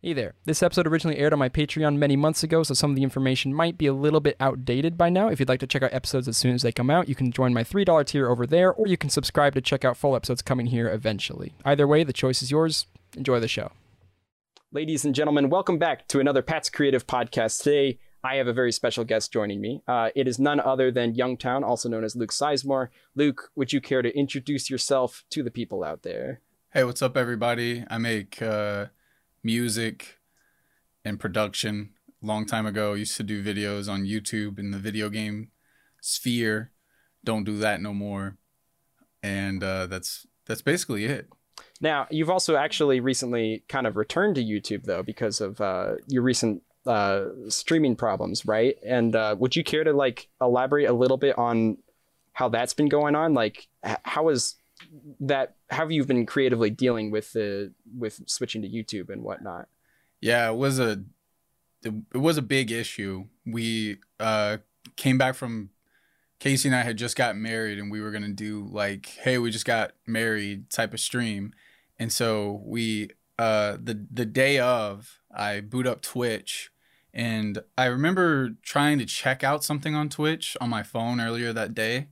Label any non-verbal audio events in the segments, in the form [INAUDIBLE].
Hey there. This episode originally aired on my Patreon many months ago, so some of the information might be a little bit outdated by now. If you'd like to check out episodes as soon as they come out, you can join my $3 tier over there, or you can subscribe to check out full episodes coming here eventually. Either way, the choice is yours. Enjoy the show. Ladies and gentlemen, welcome back to another Pat's Creative Podcast. Today, I have a very special guest joining me. Uh, it is none other than Youngtown, also known as Luke Sizemore. Luke, would you care to introduce yourself to the people out there? Hey, what's up, everybody? I make uh, music and production. Long time ago, used to do videos on YouTube in the video game sphere. Don't do that no more. And uh, that's that's basically it. Now, you've also actually recently kind of returned to YouTube though because of uh, your recent uh, streaming problems, right? And uh, would you care to like elaborate a little bit on how that's been going on? Like, how is that? How have you been creatively dealing with the with switching to YouTube and whatnot? Yeah, it was a it was a big issue. We uh, came back from Casey and I had just got married, and we were gonna do like, hey, we just got married type of stream, and so we uh, the the day of I boot up Twitch, and I remember trying to check out something on Twitch on my phone earlier that day.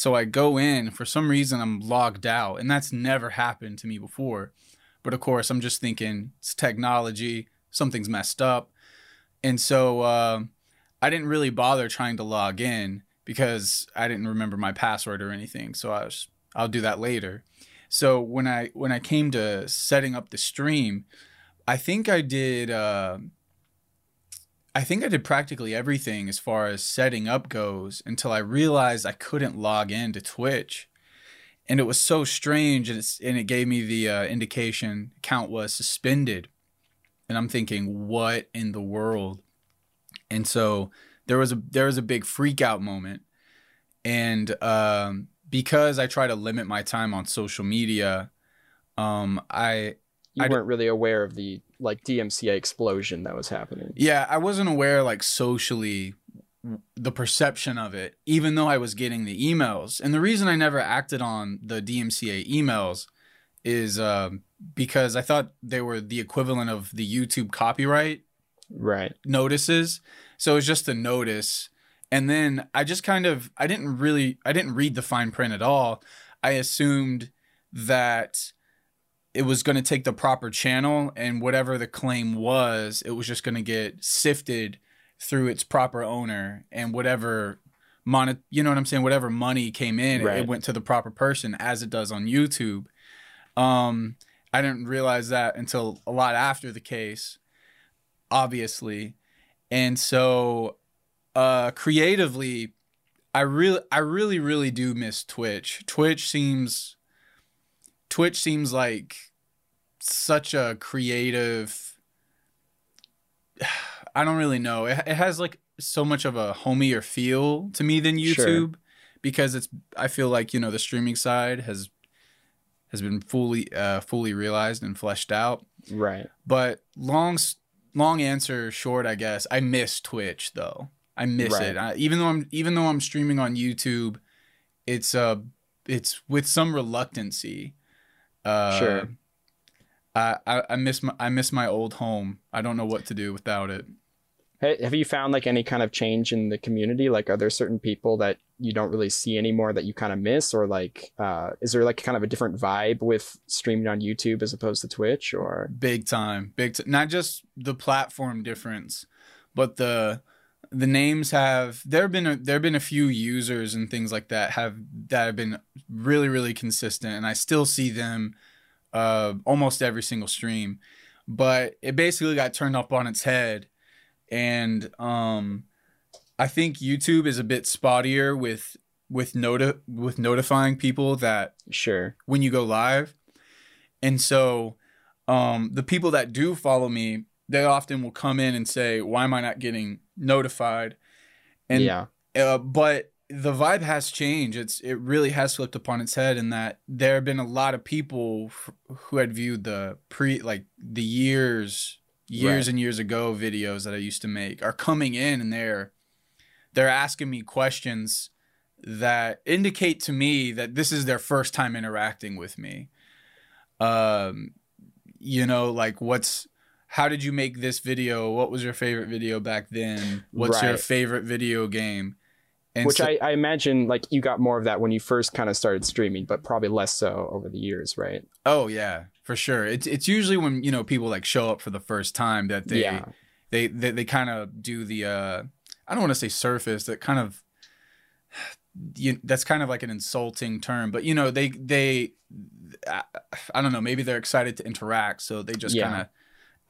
So I go in, for some reason I'm logged out, and that's never happened to me before. But of course, I'm just thinking it's technology, something's messed up. And so uh, I didn't really bother trying to log in because I didn't remember my password or anything. So I was, I'll do that later. So when I when I came to setting up the stream, I think I did uh, I think I did practically everything as far as setting up goes until I realized I couldn't log into Twitch. And it was so strange and, and it gave me the uh, indication account was suspended. And I'm thinking, what in the world? And so there was a there was a big freak out moment. And um, because I try to limit my time on social media, um, I You I d- weren't really aware of the like DMCA explosion that was happening. Yeah, I wasn't aware like socially the perception of it, even though I was getting the emails. And the reason I never acted on the DMCA emails is um, because I thought they were the equivalent of the YouTube copyright Right. notices. So it was just a notice. And then I just kind of I didn't really I didn't read the fine print at all. I assumed that it was going to take the proper channel and whatever the claim was, it was just going to get sifted through its proper owner and whatever mon you know what I'm saying, whatever money came in, Right. it went to the proper person as it does on YouTube. Um I didn't realize that until a lot after the case obviously. And so uh creatively I really I really really do miss Twitch. Twitch seems Twitch seems like such a creative [SIGHS] I don't really know. It, it has like so much of a homier feel to me than YouTube Sure. because it's I feel like, you know, the streaming side has has been fully uh fully realized and fleshed out. Right. But long, long answer short, I guess. I miss Twitch though. I miss Right. it. I, even though I'm even though I'm streaming on YouTube, it's uh it's with some reluctancy. Uh, Sure. I, I I miss my I miss my old home. I don't know what to do without it. Hey, have you found like any kind of change in the community? Like, are there certain people that you don't really see anymore that you kind of miss, or like, uh, is there like kind of a different vibe with streaming on YouTube as opposed to Twitch? Or Big time, big t- not just the platform difference, but the the names have there have been a, there have been a few users and things like that have that have been really really consistent, and I still see them uh, almost every single stream. But it basically got turned up on its head, and um, I think YouTube is a bit spottier with with noti- with notifying people that sure, when you go live. And so um, the people that do follow me, they often will come in and say, "Why am I not getting notified?" And yeah, uh, but the vibe has changed. It's it really has flipped upon its head in that there have been a lot of people f- who had viewed the pre like the years years Right. and years ago videos that I used to make are coming in and they're they're asking me questions that indicate to me that this is their first time interacting with me. Um you know like what's how did you make this video? What was your favorite video back then? What's your favorite video game? And Which so- I, I imagine like you got more of that when you first kind of started streaming, but probably less so over the years, right? oh yeah, for sure. It's it's usually when you know people like show up for the first time that they yeah. they they, they kind of do the uh I don't want to say surface that kind of [SIGHS] you, that's kind of like an insulting term, but you know they they I, I don't know maybe they're excited to interact, so they just Yeah. kind of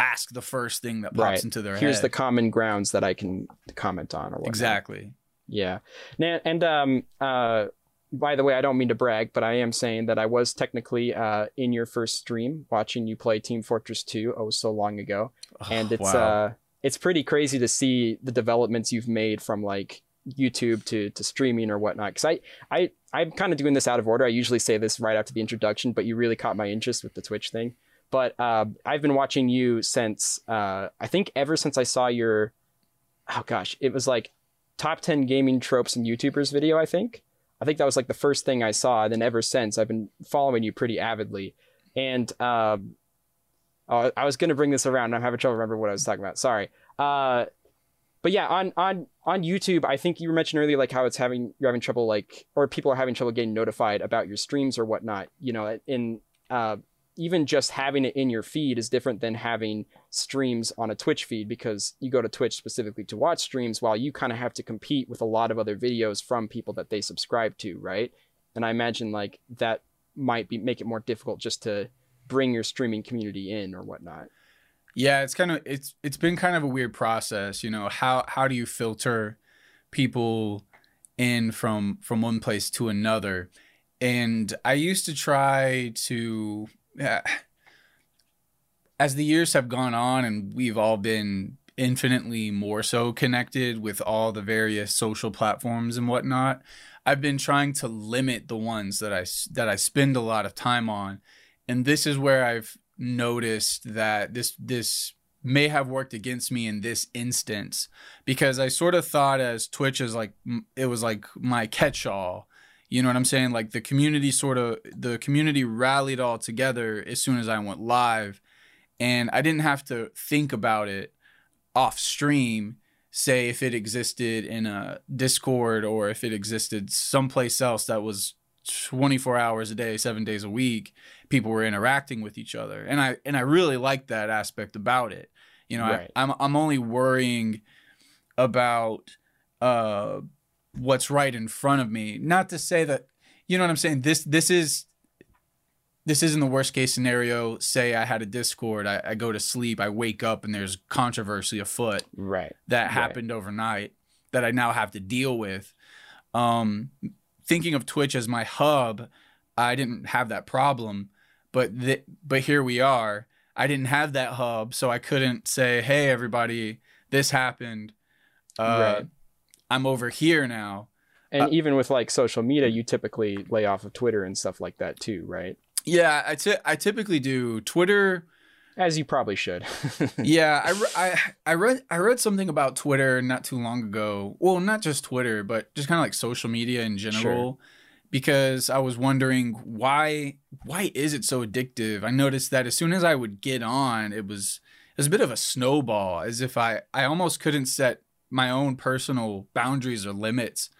ask the first thing that pops Right. into their head. Here's head. the common grounds that I can comment on or whatnot. exactly. Yeah. And um uh by the way, I don't mean to brag, but I am saying that I was technically uh in your first stream watching you play Team Fortress 2 oh so long ago. And Oh, it's wow. uh it's pretty crazy to see the developments you've made from like YouTube to to streaming or whatnot. Cause I I I'm kind of doing this out of order. I usually say this right after the introduction, but you really caught my interest with the Twitch thing. But uh, I've been watching you since uh, I think ever since I saw your oh gosh, it was like top 10 gaming tropes and YouTubers video, I think. I think that was like the first thing I saw. And then ever since, I've been following you pretty avidly. And um, oh, I was going to bring this around. I'm having trouble remembering what I was talking about. Sorry. Uh, but yeah, on on on YouTube, I think you mentioned earlier like how it's having you're having trouble like or people are having trouble getting notified about your streams or whatnot. You know, in uh, even just having it in your feed is different than having streams on a Twitch feed because you go to Twitch specifically to watch streams while you kind of have to compete with a lot of other videos from people that they subscribe to, right? And I imagine like that might be make it more difficult just to bring your streaming community in or whatnot. Yeah, it's kind of it's it's been kind of a weird process, you know. How how do you filter people in from from one place to another? And I used to try to uh, [SIGHS] as the years have gone on and we've all been infinitely more so connected with all the various social platforms and whatnot, I've been trying to limit the ones that I that I spend a lot of time on. And this is where I've noticed that this this may have worked against me in this instance because I sort of thought as Twitch is like it was like my catch-all. You know what I'm saying? Like the community sort of the community rallied all together as soon as I went live and I didn't have to think about it off stream say if it existed in a Discord or if it existed someplace else that was 24 hours a day, 7 days a week, people were interacting with each other. And I and I really like that aspect about it. You know, Right. I, I'm I'm only worrying about uh what's right in front of me. Not to say that you know what I'm saying. This this is this isn't the worst case scenario. Say I had a Discord, I, I go to sleep, I wake up, and there's controversy afoot Right. that Right. happened overnight that I now have to deal with. Um, thinking of Twitch as my hub, I didn't have that problem, but th- but here we are. I didn't have that hub, so I couldn't say, "Hey, everybody, this happened. Uh, Right. I'm over here now." And Uh, even with like social media, you typically lay off of Twitter and stuff like that too, right? Yeah, I I typically do Twitter. As you probably should. [LAUGHS] yeah, I, re- I I read I read something about Twitter not too long ago. Well, not just Twitter, but just kind of like social media in general. Because I was wondering why why is it so addictive? I noticed that as soon as I would get on, it was it was a bit of a snowball, as if I I almost couldn't set my own personal boundaries or limits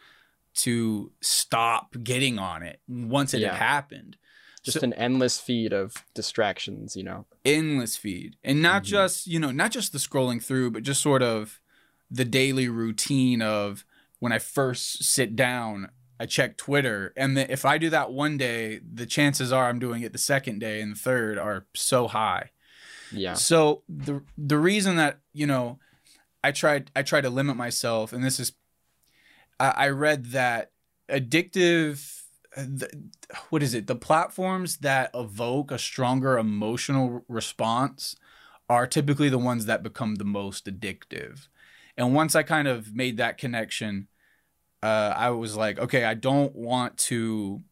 to stop getting on it once it Yeah. had happened just So- an endless feed of distractions, you know. endless feed and not Mhm. just you know not just the scrolling through but just sort of the daily routine of when i first sit down i check twitter and the, if i do that one day the chances are i'm doing it the second day and the third are so high Yeah. so the the reason that you know I tried I tried to limit myself, and this is I, I read that addictive. The, what is it? The platforms that evoke a stronger emotional response are typically the ones that become the most addictive. And once I kind of made that connection, uh, I was like, okay, I don't want to.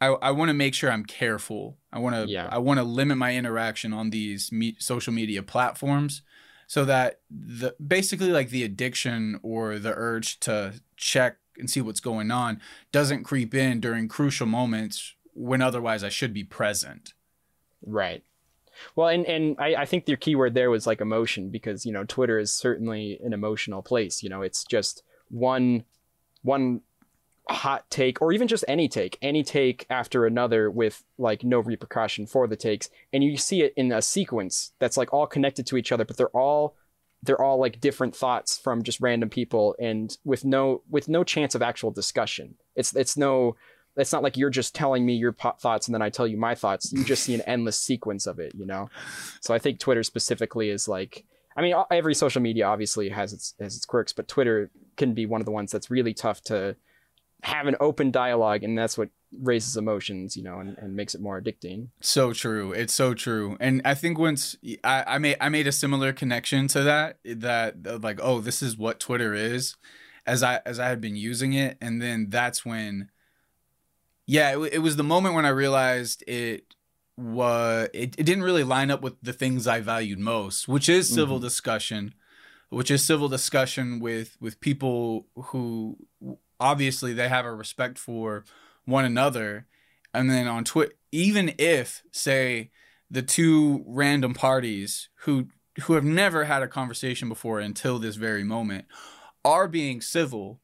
I, I want to make sure I'm careful. I want to Yeah. I want to limit my interaction on these me- social media platforms so that the basically like the addiction or the urge to check and see what's going on doesn't creep in during crucial moments when otherwise I should be present. Right. Well, and and I, I think your keyword there was like emotion because you know Twitter is certainly an emotional place. You know, it's just one one hot take or even just any take any take after another with like no repercussion for the takes and you see it in a sequence that's like all connected to each other but they're all they're all like different thoughts from just random people and with no with no chance of actual discussion it's it's no it's not like you're just telling me your po- thoughts and then I tell you my thoughts. You just see an [LAUGHS] endless sequence of it, you know. So I think Twitter specifically is like, I mean, every social media obviously has its has its quirks, but Twitter can be one of the ones that's really tough to have an open dialogue, and that's what raises emotions, you know, and, and makes it more addicting. So true. It's so true. And I think once I, I made I made a similar connection to that, that like, oh, this is what Twitter is, as I as I had been using it, and then that's when yeah, it, it was the moment when I realized it was it, it didn't really line up with the things I valued most, which is civil mm-hmm. discussion, which is civil discussion with with people who obviously they have a respect for one another, and then on Twitter, even if say the two random parties who who have never had a conversation before until this very moment are being civil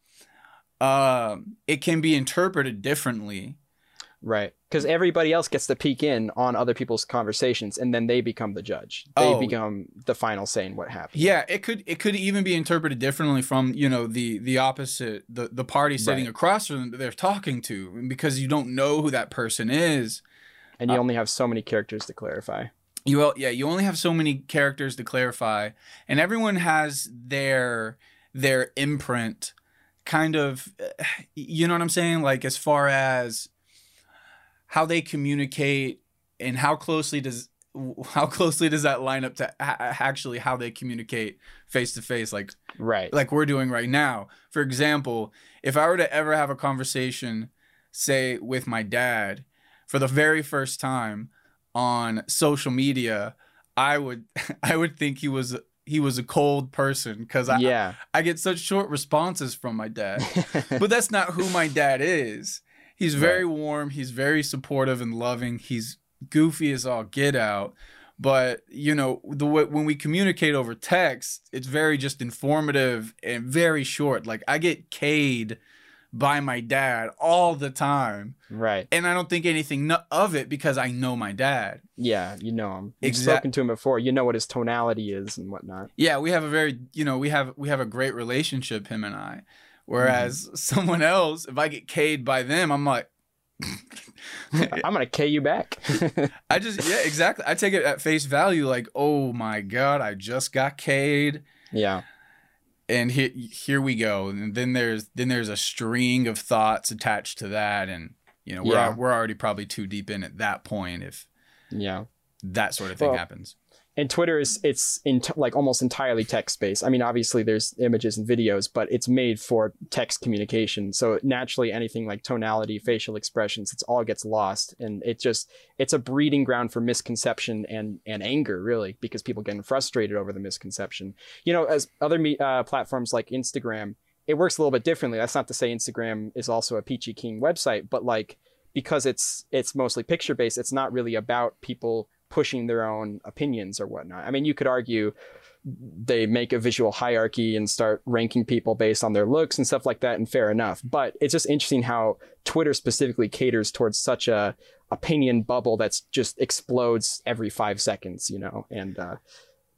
uh, it can be interpreted differently. Right. Because everybody else gets to peek in on other people's conversations and then they become the judge. They oh. become the final say in what happened. Yeah, it could it could even be interpreted differently from, you know, the the opposite the the party sitting right. across from them that they're talking to because you don't know who that person is. And you uh, only have so many characters to clarify. You well, yeah, you only have so many characters to clarify. And everyone has their their imprint kind of [SIGHS] you know what I'm saying? Like as far as how they communicate and how closely does how closely does that line up to actually how they communicate face to face like right like we're doing right now for example if i were to ever have a conversation say with my dad for the very first time on social media i would [LAUGHS] i would think he was he was a cold person because I, yeah. I, I get such short responses from my dad. [LAUGHS] but that's not who my dad is. He's very right. warm. He's very supportive and loving. He's goofy as all get out. But you know the way when we communicate over text, it's very just informative and very short. Like I get K'd by my dad all the time. Right. And I don't think anything of it because I know my dad. Yeah, you know him. You've exactly. spoken to him before. You know what his tonality is and whatnot. Yeah, we have a very, you know, we have we have a great relationship, him and I. Whereas mm. [LAUGHS] someone else, if I get K'd by them, I'm like, [LAUGHS] I'm gonna K you back. [LAUGHS] I just yeah, exactly. I take it at face value, like, oh my god, I just got K'd. Yeah and here here we go and then there's then there's a string of thoughts attached to that and you know we're yeah. we're already probably too deep in at that point if yeah that sort of thing well, happens and Twitter is it's in t- like almost entirely text based. I mean, obviously there's images and videos, but it's made for text communication. So naturally, anything like tonality, facial expressions, it's all gets lost, and it just it's a breeding ground for misconception and and anger, really, because people getting frustrated over the misconception. You know, as other me- uh, platforms like Instagram, it works a little bit differently. That's not to say Instagram is also a peachy keen website, but like because it's it's mostly picture based, it's not really about people pushing their own opinions or whatnot. I mean, you could argue they make a visual hierarchy and start ranking people based on their looks and stuff like that, and fair enough. But it's just interesting how Twitter specifically caters towards such a opinion bubble that's just explodes every five seconds, you know, and uh,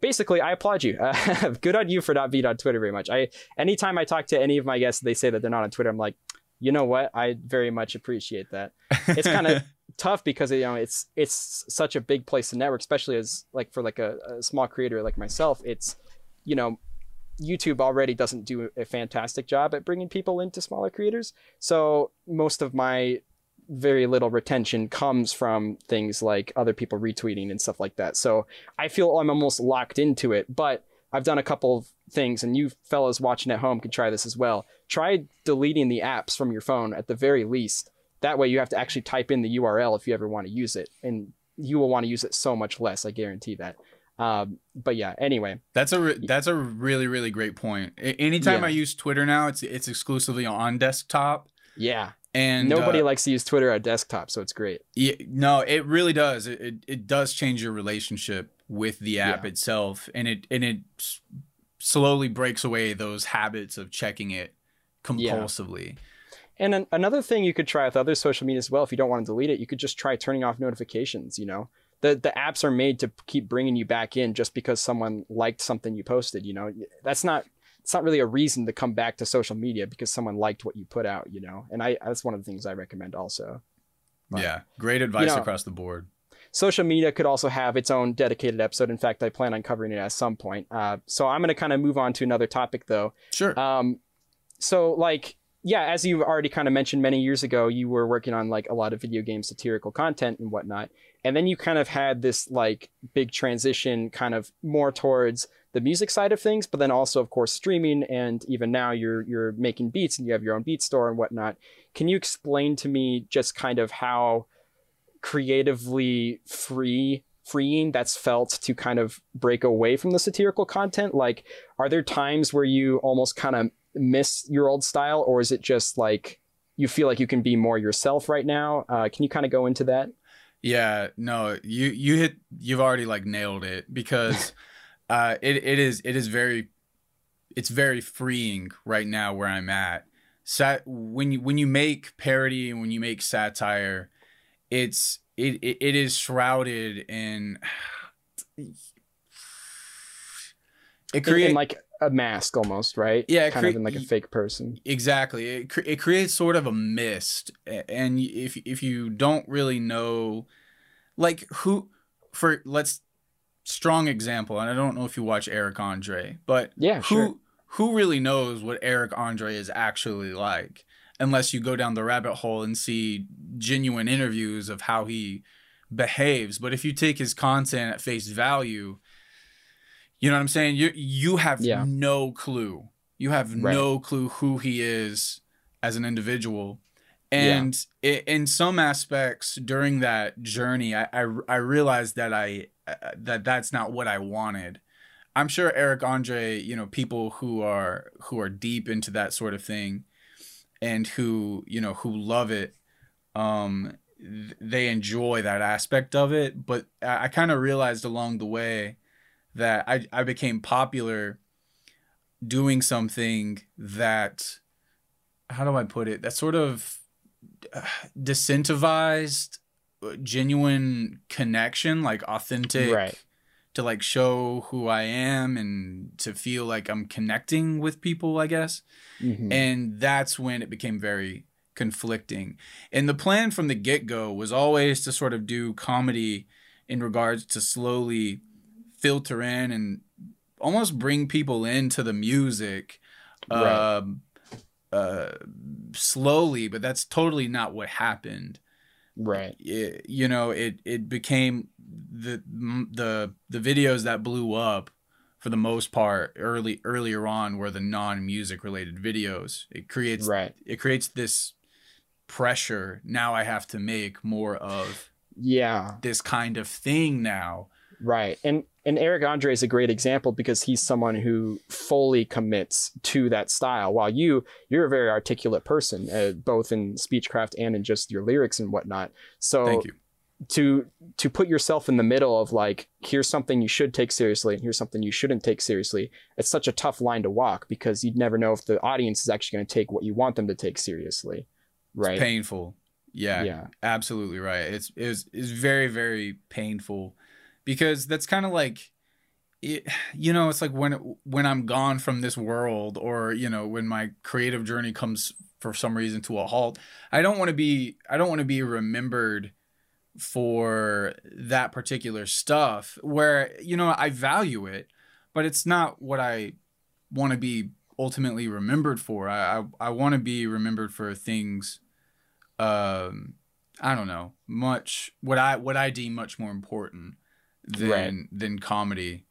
basically i applaud you. Uh, [LAUGHS] good on you for not being on twitter very much. I anytime i talk to any of my guests they say that they're not on twitter. I'm like you know what? I very much appreciate that. It's kind of [LAUGHS] tough because you know it's it's such a big place to network, especially as like for like a, a small creator like myself. It's you know YouTube already doesn't do a fantastic job at bringing people into smaller creators. So most of my very little retention comes from things like other people retweeting and stuff like that. So I feel I'm almost locked into it, but I've done a couple of things and you fellows watching at home can try this as well. Try deleting the apps from your phone at the very least that way, you have to actually type in the URL if you ever want to use it, and you will want to use it so much less. I guarantee that. Um, but yeah, anyway, that's a re- that's a really really great point. anytime yeah. I use Twitter now, it's it's exclusively on desktop. Yeah, And Nobody uh, likes to use Twitter on desktop, so it's great. Yeah, no, it really does. It, it it does change your relationship with the app Yeah. itself, and it and it s- slowly breaks away those habits of checking it compulsively. And an, another thing you could try with other social media as well, if you don't want to delete it, you could just try turning off notifications. You know, the the apps are made to keep bringing you back in just because someone liked something you posted. You know, that's not it's not really a reason to come back to social media because someone liked what you put out. You know, and I that's one of the things I recommend also. Right. Yeah, great advice know- across the board. social media could also have its own dedicated episode. In fact, I plan on covering it at some point. Uh, so I'm going to kind of move on to another topic though. Sure. Um, so like, yeah, as you already kind of mentioned many years ago, you were working on like a lot of video game satirical content and whatnot. And then you kind of had this like big transition kind of more towards the music side of things, but then also of course streaming and even now you're you're making beats and you have your own beat store and whatnot. Can you explain to me just kind of how creatively free freeing that's felt to kind of break away from the satirical content like are there times where you almost kind of miss your old style or is it just like you feel like you can be more yourself right now uh, can you kind of go into that Yeah, no, you you hit you've already like nailed it because [LAUGHS] uh it it is it is very it's very freeing right now where I'm at. Sat when you when you make parody and when you make satire, it's it it, it is shrouded in [SIGHS] it creates like a mask almost right Yeah, kind of in like a fake person Exactly. It, cre- it creates sort of a mist, and if if you don't really know, like who, for let's strong example, and I don't know if you watch Eric Andre, but Yeah, who sure. who really knows what Eric Andre is actually like, unless you go down the rabbit hole and see genuine interviews of how he behaves. But if you take his content at face value, you know what I'm saying. You you have Yeah. no clue. You have Right. no clue who he is as an individual. And i in some aspects during that journey, I, I, I realized that I uh, that that's not what I wanted. I'm sure Eric Andre, you know, people who are who are deep into that sort of thing, and who you know who love it, um, th- they enjoy that aspect of it. But I, I kind of realized along the way that I I became popular doing something that how do I put it that sort of uh, disincentivized uh, genuine connection like authentic Right. to like show who I am and to feel like I'm connecting with people I guess Mhm. and that's when it became very conflicting and the plan from the get-go was always to sort of do comedy in regards to slowly filter in and almost bring people into the music Right. um, uh, slowly but that's totally not what happened. Right. It, you know it it became the the the videos that blew up for the most part early earlier on were the non-music related videos. It creates right. it creates this pressure. Now i have to make more of yeah. this kind of thing now Right. And and Eric Andre is a great example because he's someone who fully commits to that style. While you you're a very articulate person, uh, both in speechcraft and in just your lyrics and whatnot. So thank you to to put yourself in the middle of like here's something you should take seriously and here's something you shouldn't take seriously. It's such a tough line to walk because you'd never know if the audience is actually going to take what you want them to take seriously. Right. it's painful yeah Yeah. absolutely right it's it's, it's very very painful because that's kind of like it, you know it's like when when i'm gone from this world or you know when my creative journey comes for some reason to a halt i don't want to be i don't want to be remembered for that particular stuff where you know i value it but it's not what i want to be ultimately remembered for. I i, I want to be remembered for things um i don't know much what i what i deem much more important than Right. than comedy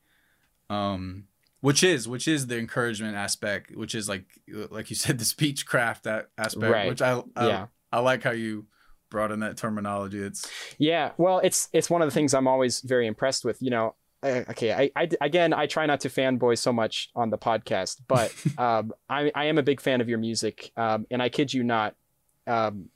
um which is which is the encouragement aspect which is like like you said the speech craft that aspect Right. which I, I Yeah. i like how you brought in that terminology it's Yeah, well, it's it's one of the things I'm always very impressed with. You know, uh, okay, I, I again I try not to fanboy so much on the podcast, but [LAUGHS] um, I I am a big fan of your music, um, and I kid you not, um,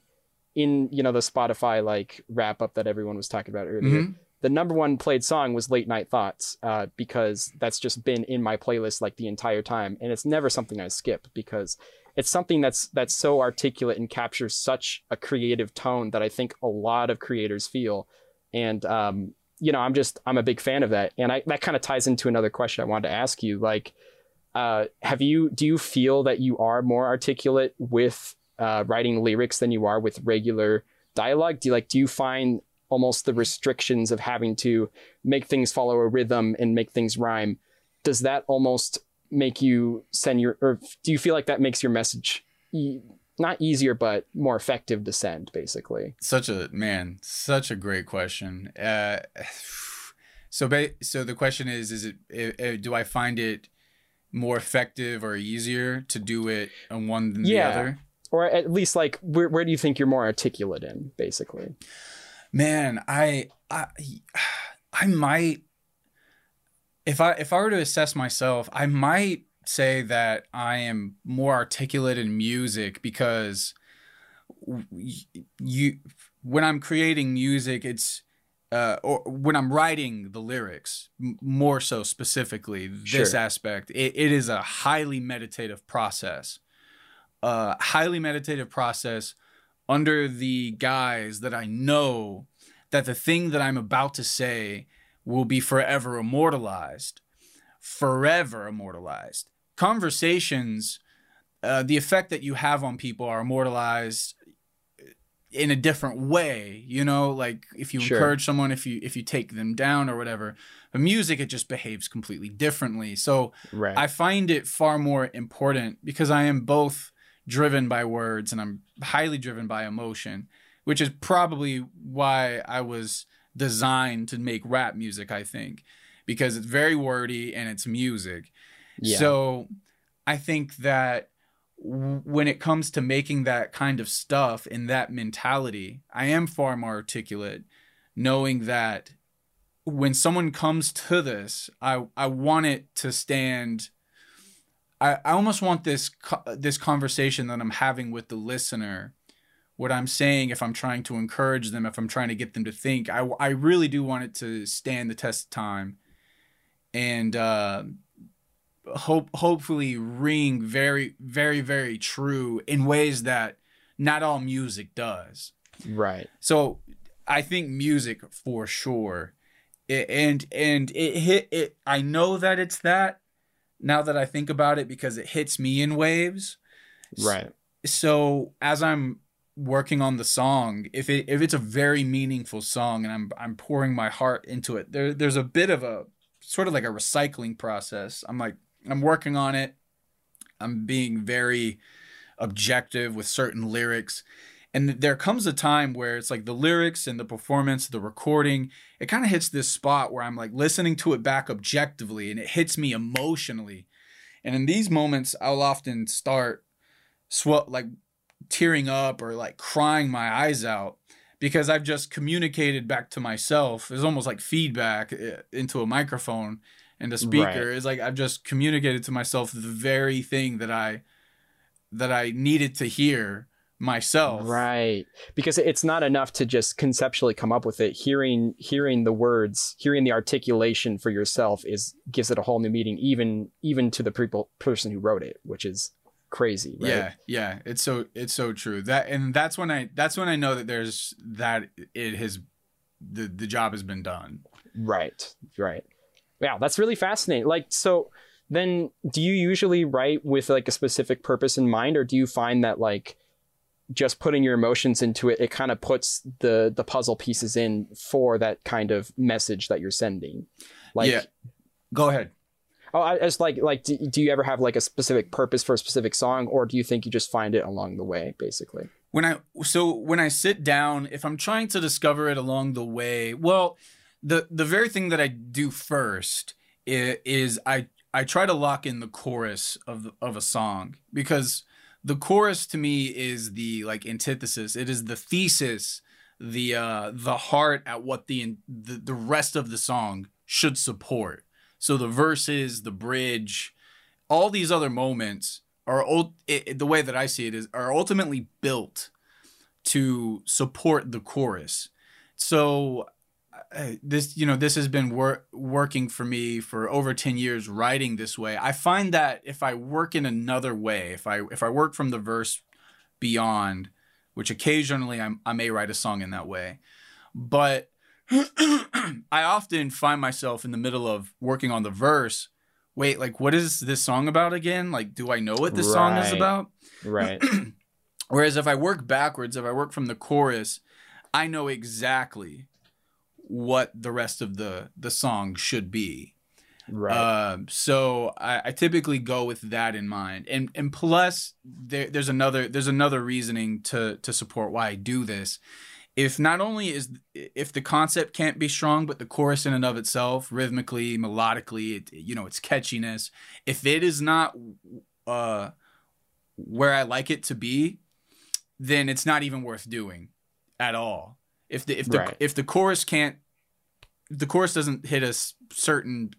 in you know the Spotify like wrap up that everyone was talking about earlier. Mhm. The number one played song was Late Night Thoughts uh, because that's just been in my playlist like the entire time, and it's never something I skip because it's something that's that's so articulate and captures such a creative tone that I think a lot of creators feel, and um, you know I'm just I'm a big fan of that, and I that kind of ties into another question I wanted to ask you like. Uh, have you do you feel that you are more articulate with uh, writing lyrics than you are with regular dialogue? Do you like do you find almost the restrictions of having to make things follow a rhythm and make things rhyme? Does that almost make you send your or do you feel like that makes your message e- not easier but more effective to send basically? Such a man, such a great question. Uh, [SIGHS] so, ba- so the question is: Is it? Uh, do I find it more effective or easier to do it on one than Yeah. the other? Or at least like where where do you think you're more articulate in basically? Man, I, I, I might. If I if I were to assess myself, I might say that I am more articulate in music because you when I'm creating music, it's uh, or when I'm writing the lyrics, m- more so specifically this Sure. aspect, it, it is a highly meditative process. Uh, highly meditative process under the guise that I know that the thing that I'm about to say will be forever immortalized. Forever immortalized. Conversations, uh, the effect that you have on people are immortalized in a different way you know like if you Sure. encourage someone if you if you take them down or whatever but music it just behaves completely differently so Right. I find it far more important because I am both driven by words and I'm highly driven by emotion, which is probably why I was designed to make rap music, I think, because it's very wordy and it's music. yeah. So I think that when it comes to making that kind of stuff in that mentality, I am far more articulate, knowing that when someone comes to this, I I want it to stand. I, I almost want this co- this conversation that I'm having with the listener, what I'm saying, if I'm trying to encourage them, if I'm trying to get them to think, I I really do want it to stand the test of time, and uh, hope hopefully ring very very very true in ways that not all music does. right. So I think music for sure, it, and and it hit it. I know that it's that now that I think about it because it hits me in waves. Right. So as I'm working on the song, if it if it's a very meaningful song and I'm I'm pouring my heart into it, there there's a bit of a sort of like a recycling process. I'm like I'm working on it. I'm being very objective with certain lyrics. And there comes a time where it's like the lyrics and the performance, the recording, it kind of hits this spot where I'm like listening to it back objectively and it hits me emotionally. And in these moments, I'll often start sw- like tearing up or like crying my eyes out because I've just communicated back to myself. It's almost like feedback eh, into a microphone and a speaker. Right. It's like I've just communicated to myself the very thing that I that I needed to hear myself. Right. Because it's not enough to just conceptually come up with it. Hearing hearing the words, hearing the articulation for yourself is gives it a whole new meaning even even to the people person who wrote it, which is crazy, right? Yeah, yeah, it's so it's so true. That and that's when I that's when I know that there's that it has the the job has been done. Right. Right. Wow, that's really fascinating. Like so then do you usually write with like a specific purpose in mind or do you find that like just putting your emotions into it it kind of puts the the puzzle pieces in for that kind of message that you're sending? Like yeah. Go ahead. Oh, I it's like like do, do you ever have like a specific purpose for a specific song, or do you think you just find it along the way, basically? when I so when I sit down, if I'm trying to discover it along the way, well, the the very thing that I do first is, is I I try to lock in the chorus of of a song because the chorus to me is the like antithesis. It is the thesis, the uh the heart at what the the, the rest of the song should support. So the verses, the bridge, all these other moments are it- the way that I see it is are ultimately built to support the chorus. So this you know this has been wor- working for me for over 10 years writing this way. I find that if I work in another way, if I if I work from the verse beyond, which occasionally I'm, I may write a song in that way, but [CLEARS THROAT] I often find myself in the middle of working on the verse. Wait, like what is this song about again? Like, do I know what this song is about? Right. [CLEARS THROAT] Whereas if I work backwards, if I work from the chorus, I know exactly what the rest of the the song should be. Right. Um, so I, I typically go with that in mind, and and plus there, there's another there's another reasoning to to support why I do this. If not only is if the concept can't be strong, but the chorus in and of itself, rhythmically, melodically, it, you know, its catchiness, if it is not uh, where I like it to be, then it's not even worth doing at all. If the if the Right. if the chorus can't, the chorus doesn't hit a certain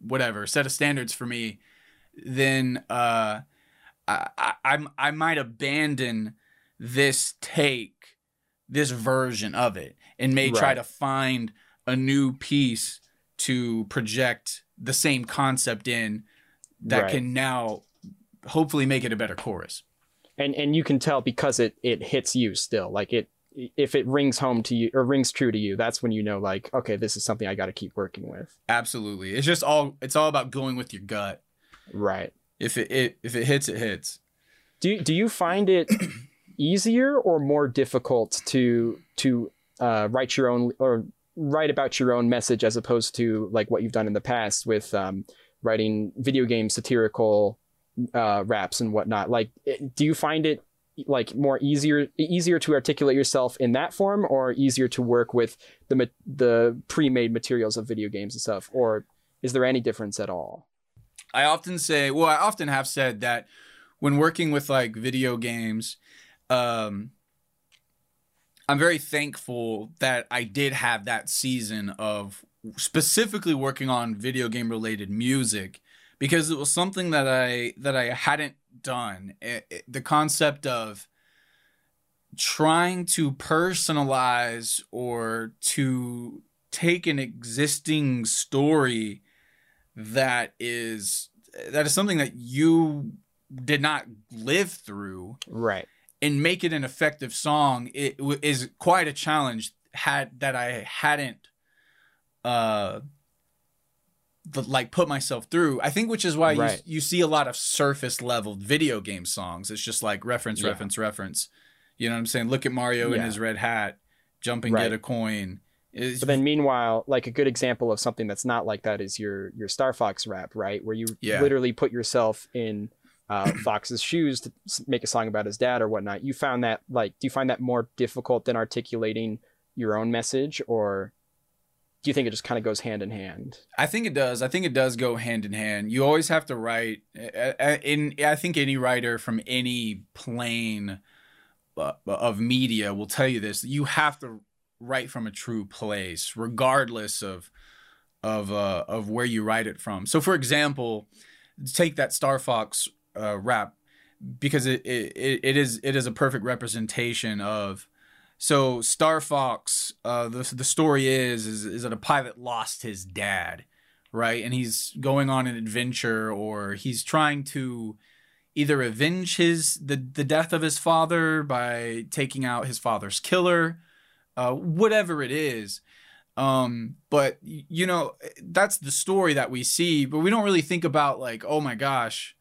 whatever set of standards for me, then uh, I, I I'm- I might abandon this take, this version of it, and may try to find a new piece to project the same concept in that Right. can now hopefully make it a better chorus. and and you can tell because it it hits you still like it if it rings home to you or rings true to you that's when you know like okay this is something i got to keep working with Absolutely, it's just all it's all about going with your gut. right If it, it if it hits, it hits. do you, do you find it [CLEARS THROAT] easier or more difficult to to uh, write your own or write about your own message as opposed to like what you've done in the past with um, writing video game satirical uh, raps and whatnot like it- do you find it like more easier easier to articulate yourself in that form or easier to work with the the pre-made materials of video games and stuff? Or is there any difference at all? I often say, well, I often have said that when working with like video games, um, I'm very thankful that I did have that season of specifically working on video game related music because it was something that I that I hadn't done. It- it- the concept of trying to personalize or to take an existing story that is that is something that you did not live through right and make it an effective song it w- is quite a challenge had that I hadn't uh like put myself through I think which is why Right. you, you see a lot of surface level video game songs it's just like reference Yeah. reference reference you know what I'm saying look at Mario in his red hat jump and Right. get a coin It's- But then meanwhile, like a good example of something that's not like that is your your Star Fox rap, right? Where you Yeah. literally put yourself in uh, [CLEARS THROAT] Fox's shoes to make a song about his dad or whatnot. You found that like, do you find that more difficult than articulating your own message, or do you think it just kind of goes hand in hand? I think it does. I think it does go hand in hand. You always have to write. uh, uh, In I think any writer from any plane uh, of media will tell you this. You have to write from a true place, regardless of of uh, of where you write it from. So, for example, take that Star Fox uh, rap because it, it it is it is a perfect representation of. So Star Fox, uh, the the story is, is is that a pilot lost his dad, right, and he's going on an adventure, or he's trying to either avenge his the the death of his father by taking out his father's killer, uh, whatever it is. Um, but you know that's the story that we see, but we don't really think about like, oh my gosh,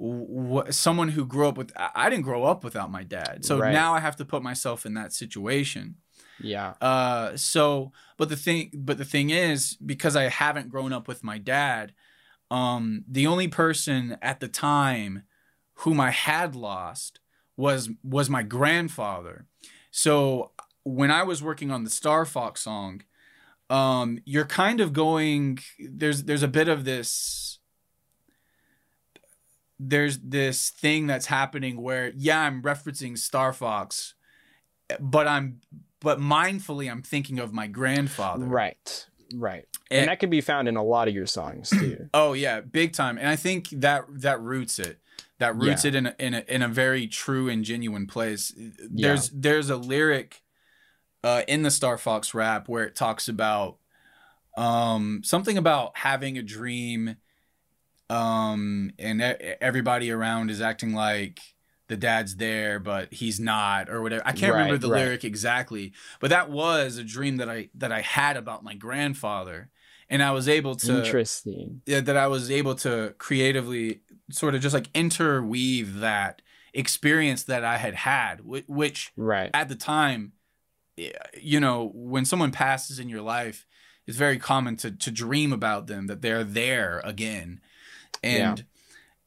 wh- someone who grew up with I didn't grow up without my dad, so Right. now I have to put myself in that situation. Yeah, Uh, so, but the thing, but the thing is, because I haven't grown up with my dad, um, the only person at the time whom I had lost was was my grandfather. So when I was working on the Star Fox song, um, you're kind of going. There's there's a bit of this. There's this thing that's happening where yeah, I'm referencing Star Fox, but I'm but mindfully I'm thinking of my grandfather. right, right, And- and that can be found in a lot of your songs too. [CLEARS THROAT] Oh yeah, big time. And I think that that roots it. that roots Yeah. it in a, in a in a very true and genuine place. There's there's a lyric uh, in the Star Fox rap where it talks about um, something about having a dream, um, and everybody around is acting like the dad's there, but he's not, or whatever. I can't remember the right. lyric exactly, but that was a dream that I that I had about my grandfather, and I was able to Interesting. yeah, that I was able to creatively sort of just like interweave that experience that I had had, which Right. at the time, you know, when someone passes in your life, it's very common to to dream about them that they're there again, and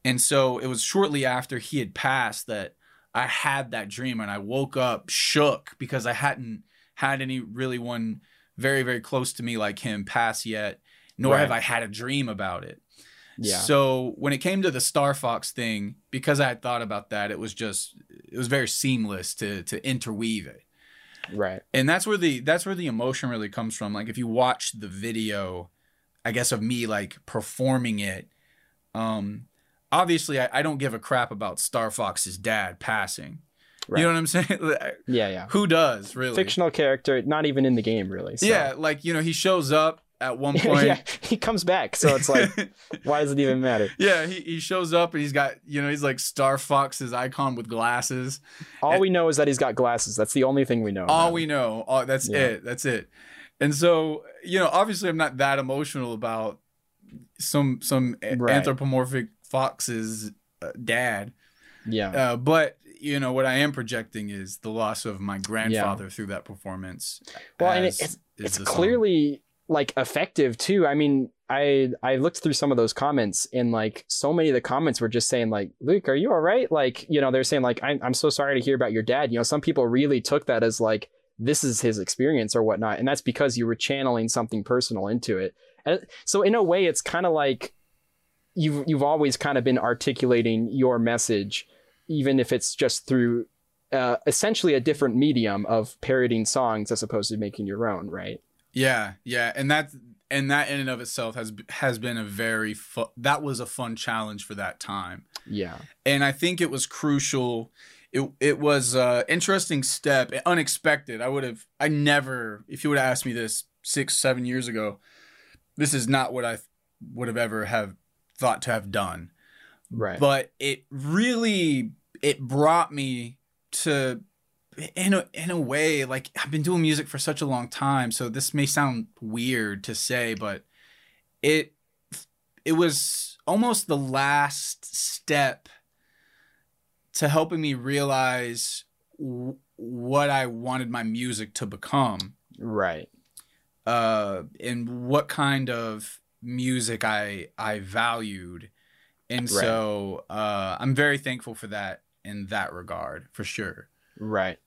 and so it was shortly after he had passed that I had that dream, and I woke up shook because I hadn't had any really one very very close to me like him pass yet, nor have I had a dream about it. Yeah. So when it came to the Star Fox thing, because I had thought about that, it was just it was very seamless to to interweave it. right. And that's where the that's where the emotion really comes from. Like if you watch the video, I guess of me like performing it, um obviously I, I don't give a crap about Star Fox's dad passing. Right. You know what I'm [LAUGHS] saying? Yeah. Yeah. Who does really? Fictional character, not even in the game, really. So. Yeah, like you know, he shows up at one [LAUGHS] point. yeah. [LAUGHS] He comes back, so it's like, why does it even matter? Yeah, he, he shows up and he's got, you know, he's like Star Fox's icon with glasses. All we know is that he's got glasses. That's the only thing we know. All about we know. All, that's Yeah. it. That's it. And so, you know, obviously I'm not that emotional about some some Right. anthropomorphic fox's uh, dad. Yeah. Uh, but, you know, what I am projecting is the loss of my grandfather through that performance. Well, and it- it's it's the song. clearly like effective too. I mean, I I looked through some of those comments and like so many of the comments were just saying like, Luke, are you all right? Like, you know, they're saying like, I'm I'm so sorry to hear about your dad. You know, some people really took that as like this is his experience or whatnot, and that's because you were channeling something personal into it. And so in a way, it's kind of like you've you've always kind of been articulating your message, even if it's just through. Uh, essentially a different medium of parodying songs as opposed to making your own, right? Yeah, yeah, and that and that in and of itself has has been a very fu- that was a fun challenge for that time. Yeah. and I think it was crucial. It it was a interesting step, unexpected. I would have, I never, if you would have asked me this six, seven years ago, this is not what I would have ever have thought to have done. Right. But it really, it brought me to, in a in a way, like I've been doing music for such a long time, so this may sound weird to say, but it it was almost the last step to helping me realize w- what I wanted my music to become right. Uh, and what kind of music I I valued, and Right. so uh, I'm very thankful for that in that regard, for sure. Right.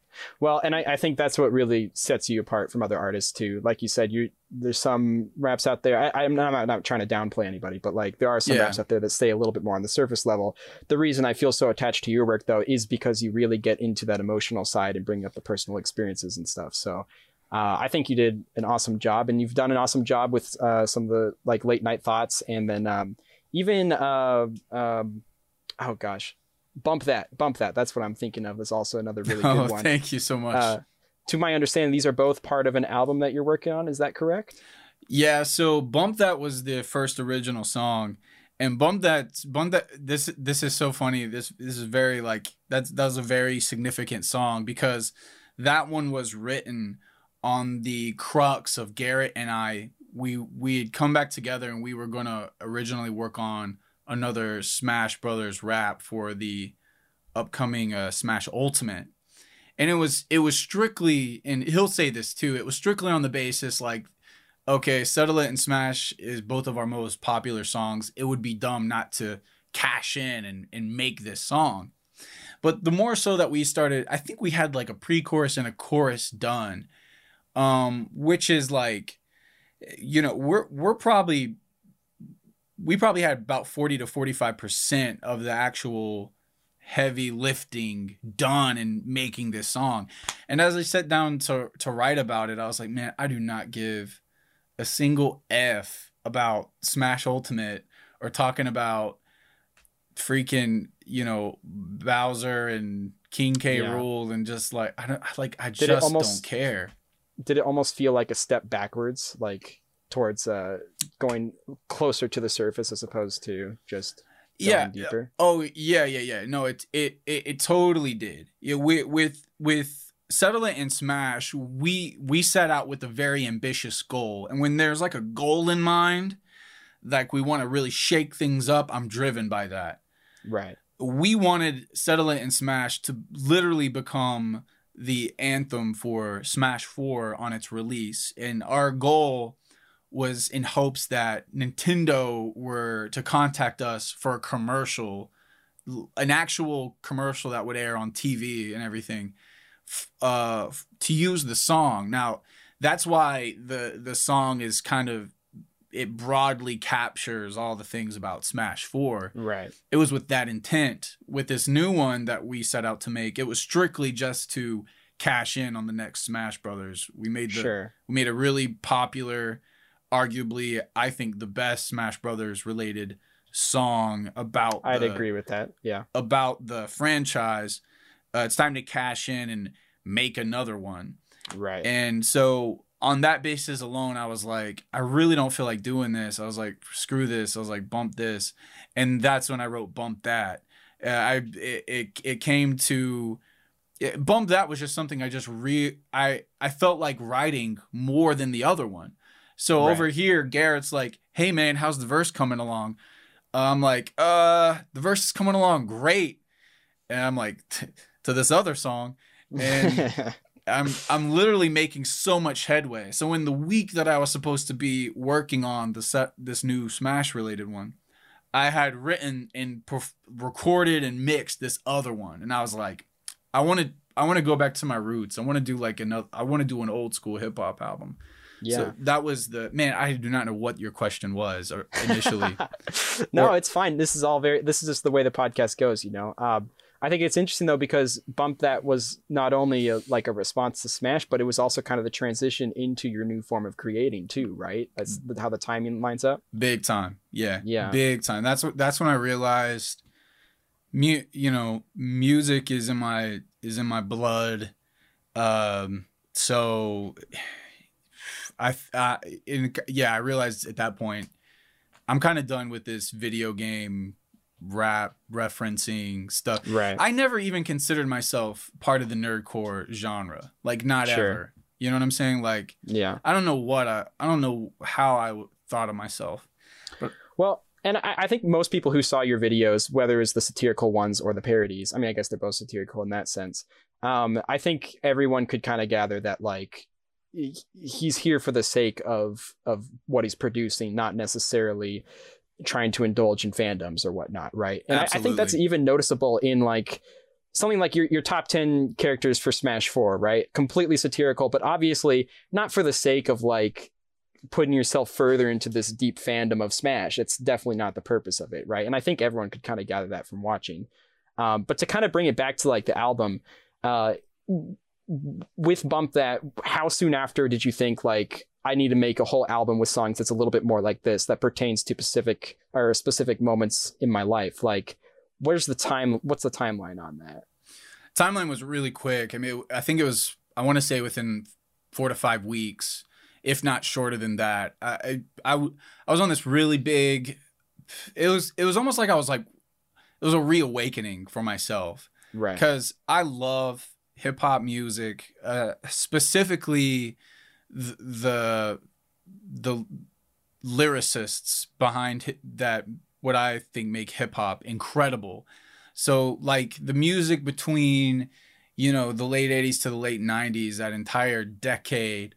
Well, and I, I think that's what really sets you apart from other artists too. Like you said, you there's some raps out there. I, I'm not, I'm not trying to downplay anybody, but like there are some Yeah. raps out there that stay a little bit more on the surface level. The reason I feel so attached to your work though is because you really get into that emotional side and bring up the personal experiences and stuff. So uh, I think you did an awesome job, and you've done an awesome job with uh, some of the like late night thoughts, and then um, even uh, um, oh gosh, bump that, bump that. That's what I'm thinking of. Is also another really good [LAUGHS] oh, one. thank you so much. Uh, to my understanding, these are both part of an album that you're working on. Is that correct? Yeah, so Bump That was the first original song. And Bump That Bump That this this is so funny. This this is very like that's that was a very significant song because that one was written on the crux of Garrett and I we we had come back together and we were gonna originally work on another Smash Brothers rap for the upcoming uh, Smash Ultimate. And it was it was strictly and he'll say this too, it was strictly on the basis like okay, Settle It in Smash is both of our most popular songs. It would be dumb not to cash in and, and make this song. But the more so that we started, I think we had like a pre chorus and a chorus done, um, which is like, you know, we're, we're probably, we probably had about 40 to 45% of the actual heavy lifting done in making this song. And as I sat down to, to write about it, I was like, man, I do not give a single F about Smash Ultimate or talking about freaking you know Bowser and King K. Yeah. Rool and just like I don't like I just almost- don't care. Did it almost feel like a step backwards, like towards uh, going closer to the surface as opposed to just Yeah. deeper? Oh yeah, yeah, yeah. No, it it it, it totally did. Yeah, with with with Settle It in Smash, we we set out with a very ambitious goal, and when there's like a goal in mind, like we want to really shake things up, I'm driven by that. Right. we wanted Settle It in Smash to literally become the anthem for Smash 4 on its release. And our goal was in hopes that Nintendo were to contact us for a commercial, an actual commercial that would air on TV and everything, uh, to use the song. Now, that's why the the song is kind of it broadly captures all the things about Smash 4 Right. it was with that intent. With this new one that we set out to make, it was strictly just to cash in on the next Smash Brothers. We made the Sure. we made a really popular, arguably I think the best Smash Brothers related song about I'd the, agree with that. Yeah. about the franchise. Uh, it's time to cash in and make another one. Right. And so on that basis alone, I was like, I really don't feel like doing this. I was like, screw this. I was like, bump this, and that's when I wrote bump that. Uh, I it, it it came to it, bump that was just something I just re I I felt like writing more than the other one. So Right. over here, Garrett's like, hey man, how's the verse coming along? I'm like, uh, the verse is coming along great, and I'm like, [LAUGHS] to this other song, and [LAUGHS] I'm I'm literally making so much headway. So in the week that I was supposed to be working on the set this new Smash related one, I had written and perf- recorded and mixed this other one, and I was like, I want to I want to go back to my roots. I want to do like another. I want to do an old school hip hop album. yeah. So that was the man. I do not know what your question was or initially. [LAUGHS] no, Or- it's fine. This is all very. This is just the way the podcast goes. You know. Um, I think it's interesting though because bump that was not only a, like a response to Smash, but it was also kind of the transition into your new form of creating too, right? That's Mm. how the timing lines up. Big time. Yeah. Yeah. Big time. That's what that's when I realized mu- you know, music is in my is in my blood. Um so I I in, yeah, I realized at that point I'm kind of done with this video game rap referencing stuff. Right. I never even considered myself part of the nerdcore genre. Like not Sure. ever. You know what I'm saying? Like yeah. I don't know what I I don't know how I w- thought of myself. Well, and I, I think most people who saw your videos, whether it's the satirical ones or the parodies, I mean, I guess they're both satirical in that sense. Um, I think everyone could kind of gather that like he's here for the sake of of what he's producing, not necessarily trying to indulge in fandoms or whatnot, right? And I, I think that's even noticeable in like something like your your top 10 characters for Smash 4, right? Completely satirical, but obviously not for the sake of like putting yourself further into this deep fandom of Smash. It's definitely not the purpose of it, right? And I think everyone could kind of gather that from watching. Um, but to kind of bring it back to like the album, uh, with Bump That, how soon after did you think like I need to make a whole album with songs that's a little bit more like this that pertains to specific or specific moments in my life? Like, where's the time? What's the timeline on that? Timeline was really quick. I mean, I think it was I want to say within 4 to 5 weeks, if not shorter than that. I I was on this really big it was it was almost like I was like it was a reawakening for myself. Right. because I love hip hop music, uh, specifically the, the lyricists behind hi- that what I think make hip hop incredible. So like the music between you know the late 80s to the late 90s that entire decade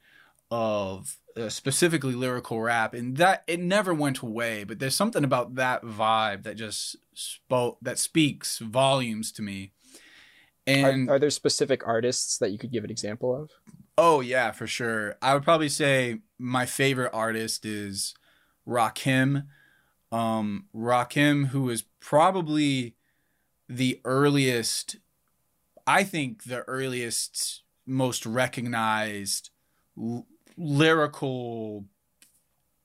of uh, specifically lyrical rap and that it never went away but there's something about that vibe that just spoke that speaks volumes to me and are, are there specific artists that you could give an example of? Oh yeah, for sure. I would probably say my favorite artist is Rakim. Um, Rakim, who is probably the earliest, I think the earliest, most recognized l- lyrical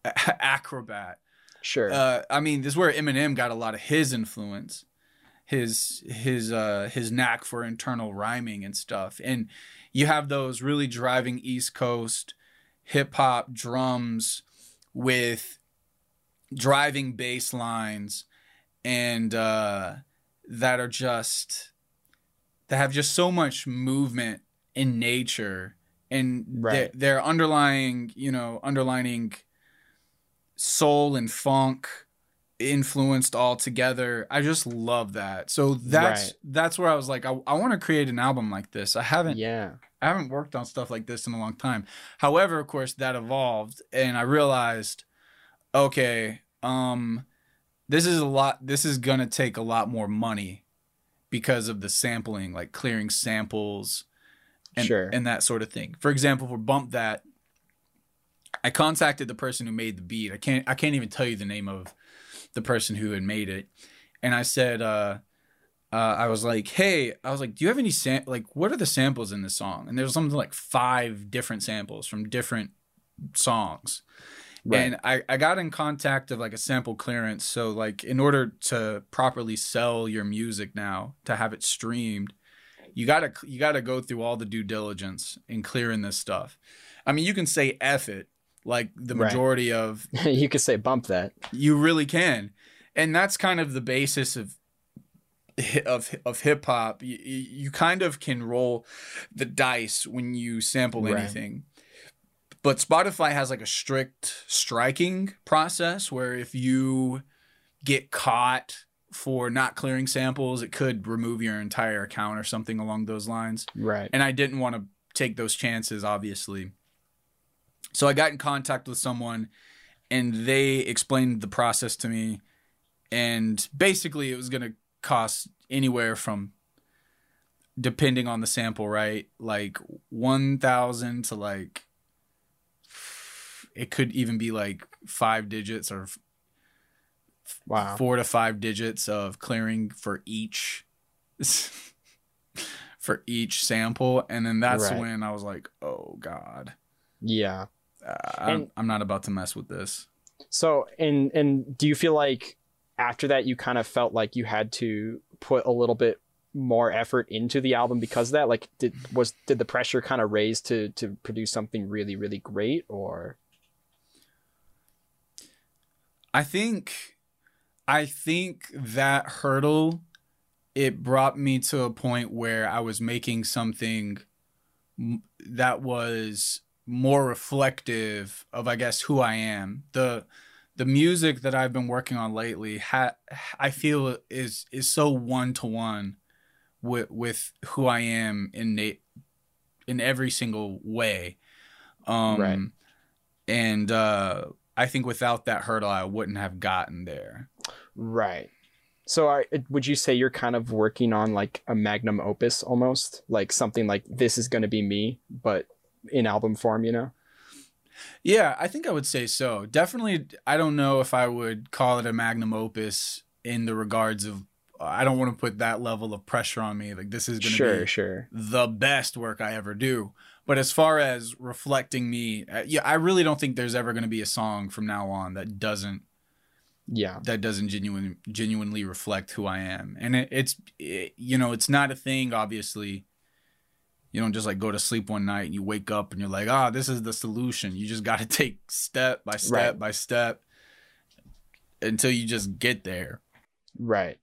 a- [LAUGHS] acrobat. Sure. Uh, I mean, this is where Eminem got a lot of his influence, his his uh, his knack for internal rhyming and stuff. And you have those really driving East Coast hip hop drums with driving bass lines and uh, that are just that have just so much movement in nature and Right. their, their underlying you know underlining soul and funk influenced all together i just love that so that's Right. that's where i was like i, I want to create an album like this i haven't yeah. I haven't worked on stuff like this in a long time. However, of course, that evolved and I realized, okay, um, this is a lot this is gonna take a lot more money because of the sampling, like clearing samples and, Sure. and that sort of thing. For example, for Bump That, I contacted the person who made the beat. I can't I can't even tell you the name of the person who had made it. And I said, uh, uh, I was like, hey, I was like, do you have any sam like what are the samples in this song? And there's something like five different samples from different songs. Right. And I, I got in contact of like a sample clearance. So like in order to properly sell your music now, to have it streamed, you gotta you gotta go through all the due diligence in clearing this stuff. I mean you can say F it, like the Right. majority of [LAUGHS] you could say bump that. you really can, and that's kind of the basis of of of hip hop. You, you kind of can roll the dice when you sample Right. anything. But Spotify has like a strict striking process where if you get caught for not clearing samples, it could remove your entire account or something along those lines Right. and I didn't want to take those chances, obviously. So I got in contact with someone, and they explained the process to me, and basically it was going to cost anywhere from, depending on the sample, right, like one thousand to like, it could even be like five digits or Wow. four to five digits of clearing for each [LAUGHS] for each sample and then that's Right. when i was like oh god Yeah. I'm, I'm not about to mess with this So, and and do you feel like after that you kind of felt like you had to put a little bit more effort into the album because of that? Like, did was did the pressure kind of raise to to produce something really really great or? i think i think that hurdle it brought me to a point where i was making something that was more reflective of i guess who i am the the music that i've been working on lately ha- i feel is is so one to one with with who i am in na- in every single way um Right. and uh i think without that hurdle i wouldn't have gotten there Right. So, are, would you say you're kind of working on like a magnum opus almost, like something like this is going to be me, but in album form, you know? Yeah, I think I would say so. Definitely, I don't know if I would call it a magnum opus in the regards of. I don't want to put that level of pressure on me. Like this is going to Sure, be sure. the best work I ever do. But as far as reflecting me, uh, yeah, I really don't think there's ever going to be a song from now on that doesn't Yeah. that doesn't genuine, genuinely reflect who I am. And it, it's it, you know it's not a thing. Obviously, you don't just like go to sleep one night and you wake up and you're like, ah, this is the solution. You just got to [LAUGHS] take step by step Right. by step until you just get there. Right.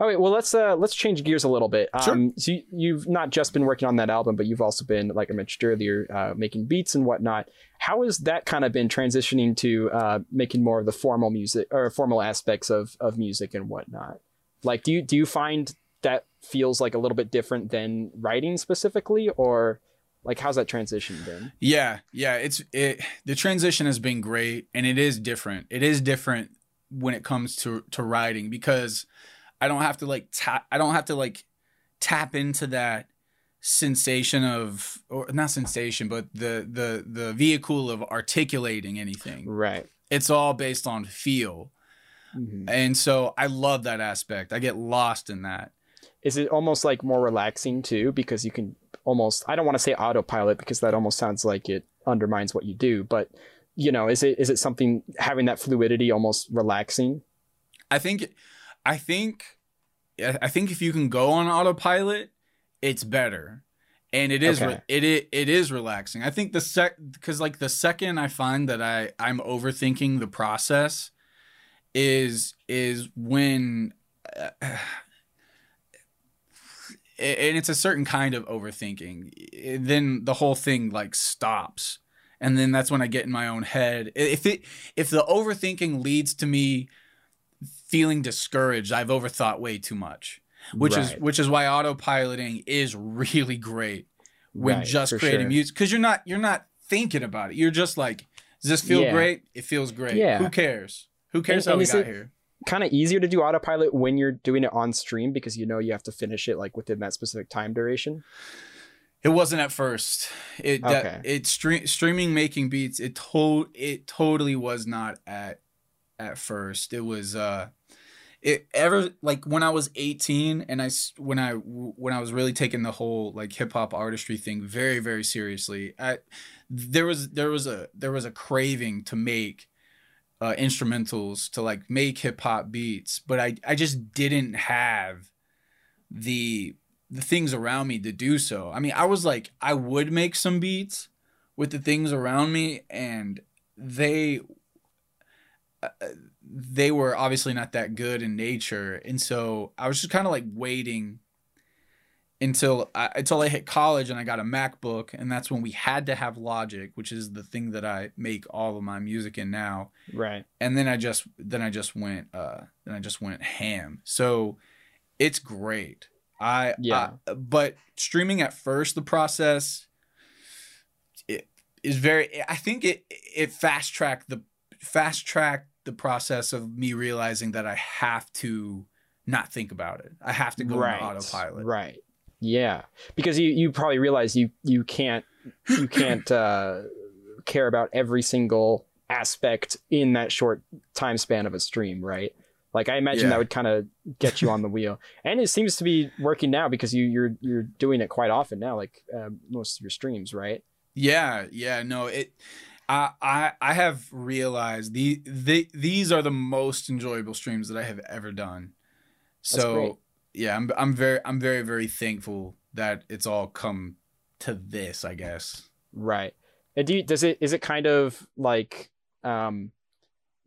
Okay, well let's uh let's change gears a little bit. Sure. Um so you, you've not just been working on that album, but you've also been, like I mentioned earlier, uh, making beats and whatnot. How has that kind of been transitioning to uh making more of the formal music or formal aspects of of music and whatnot? Like do you do you find that feels like a little bit different than writing specifically or like how's that transition been? Yeah, yeah, it's it the transition has been great and it is different. It is different when it comes to to writing because I don't have to like tap I don't have to like tap into that sensation of or not sensation but the the the vehicle of articulating anything. Right. It's all based on feel. Mhm. And so I love that aspect. I get lost in that. Is it almost like more relaxing too because you can almost i don't want to say autopilot because that almost sounds like it undermines what you do but you know, is it is it something having that fluidity almost relaxing? I think, I think, I think if you can go on autopilot, it's better, and it is Okay. it, it it is relaxing. I think the sec because like the second I find that I I'm overthinking the process, is is when. Uh, and it's a certain kind of overthinking eh, then the whole thing like stops. And then that's when i get in my own head. If it if the overthinking leads to me feeling discouraged i've overthought way too much which is which is why autopiloting is really great when Right, just creating sure. music because you're not you're not thinking about it. You're just like does this feel Yeah. great? It feels great. Yeah. who cares? Who cares And- how and we got it- here Kind of easier to do autopilot when you're doing it on stream because you know you have to finish it like within that specific time duration. It wasn't at first. It that it stream streaming making beats. It to it totally was not at at first. It was uh it ever like when I was 18 and I when I when I was really taking the whole like hip hop artistry thing very very seriously. I there was there was a there was a craving to make uh instrumentals to like make hip hop beats, but I I just didn't have the the things around me to do so. I mean, I was like, I would make some beats with the things around me, and they uh, they were obviously not that good in nature, and so I was just kind of like waiting until I, until I hit college and I got a MacBook, and that's when we had to have Logic, which is the thing that I make all of my music in now Right. and then I just then I just went uh then I just went ham. So it's great. I Yeah. I- but streaming at first the process it is very I think it it fast tracked the fast tracked the process of me realizing that I have to not think about it. I have to go right. on autopilot. Right. Yeah. Because you you probably realize you you can't you [LAUGHS] can't uh care about every single aspect in that short time span of a stream, right? Like I imagine Yeah. that would kind of get you on the wheel, [LAUGHS] and it seems to be working now because you you're you're doing it quite often now, like uh, most of your streams, right? Yeah, yeah, no, it. I I I have realized the, the these are the most enjoyable streams that I have ever done. So. Yeah, I'm I'm very I'm very very thankful that it's all come to this. I guess. Right. And do you, does it is it kind of like um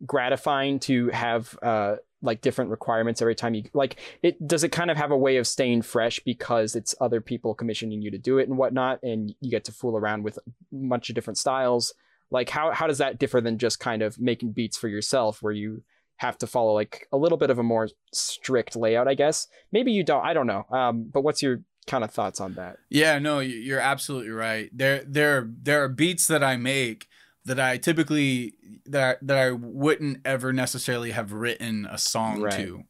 gratifying to have uh like different requirements every time you like it does it kind of have a way of staying fresh because it's other people commissioning you to do it and whatnot and you get to fool around with a bunch of different styles like how how does that differ than just kind of making beats for yourself where you have to follow like a little bit of a more strict layout i guess maybe you don't i don't know um but what's your kind of thoughts on that Yeah, no, you- you're absolutely right. There there there are beats that I make that I typically that I, that I wouldn't ever necessarily have written a song Right. to.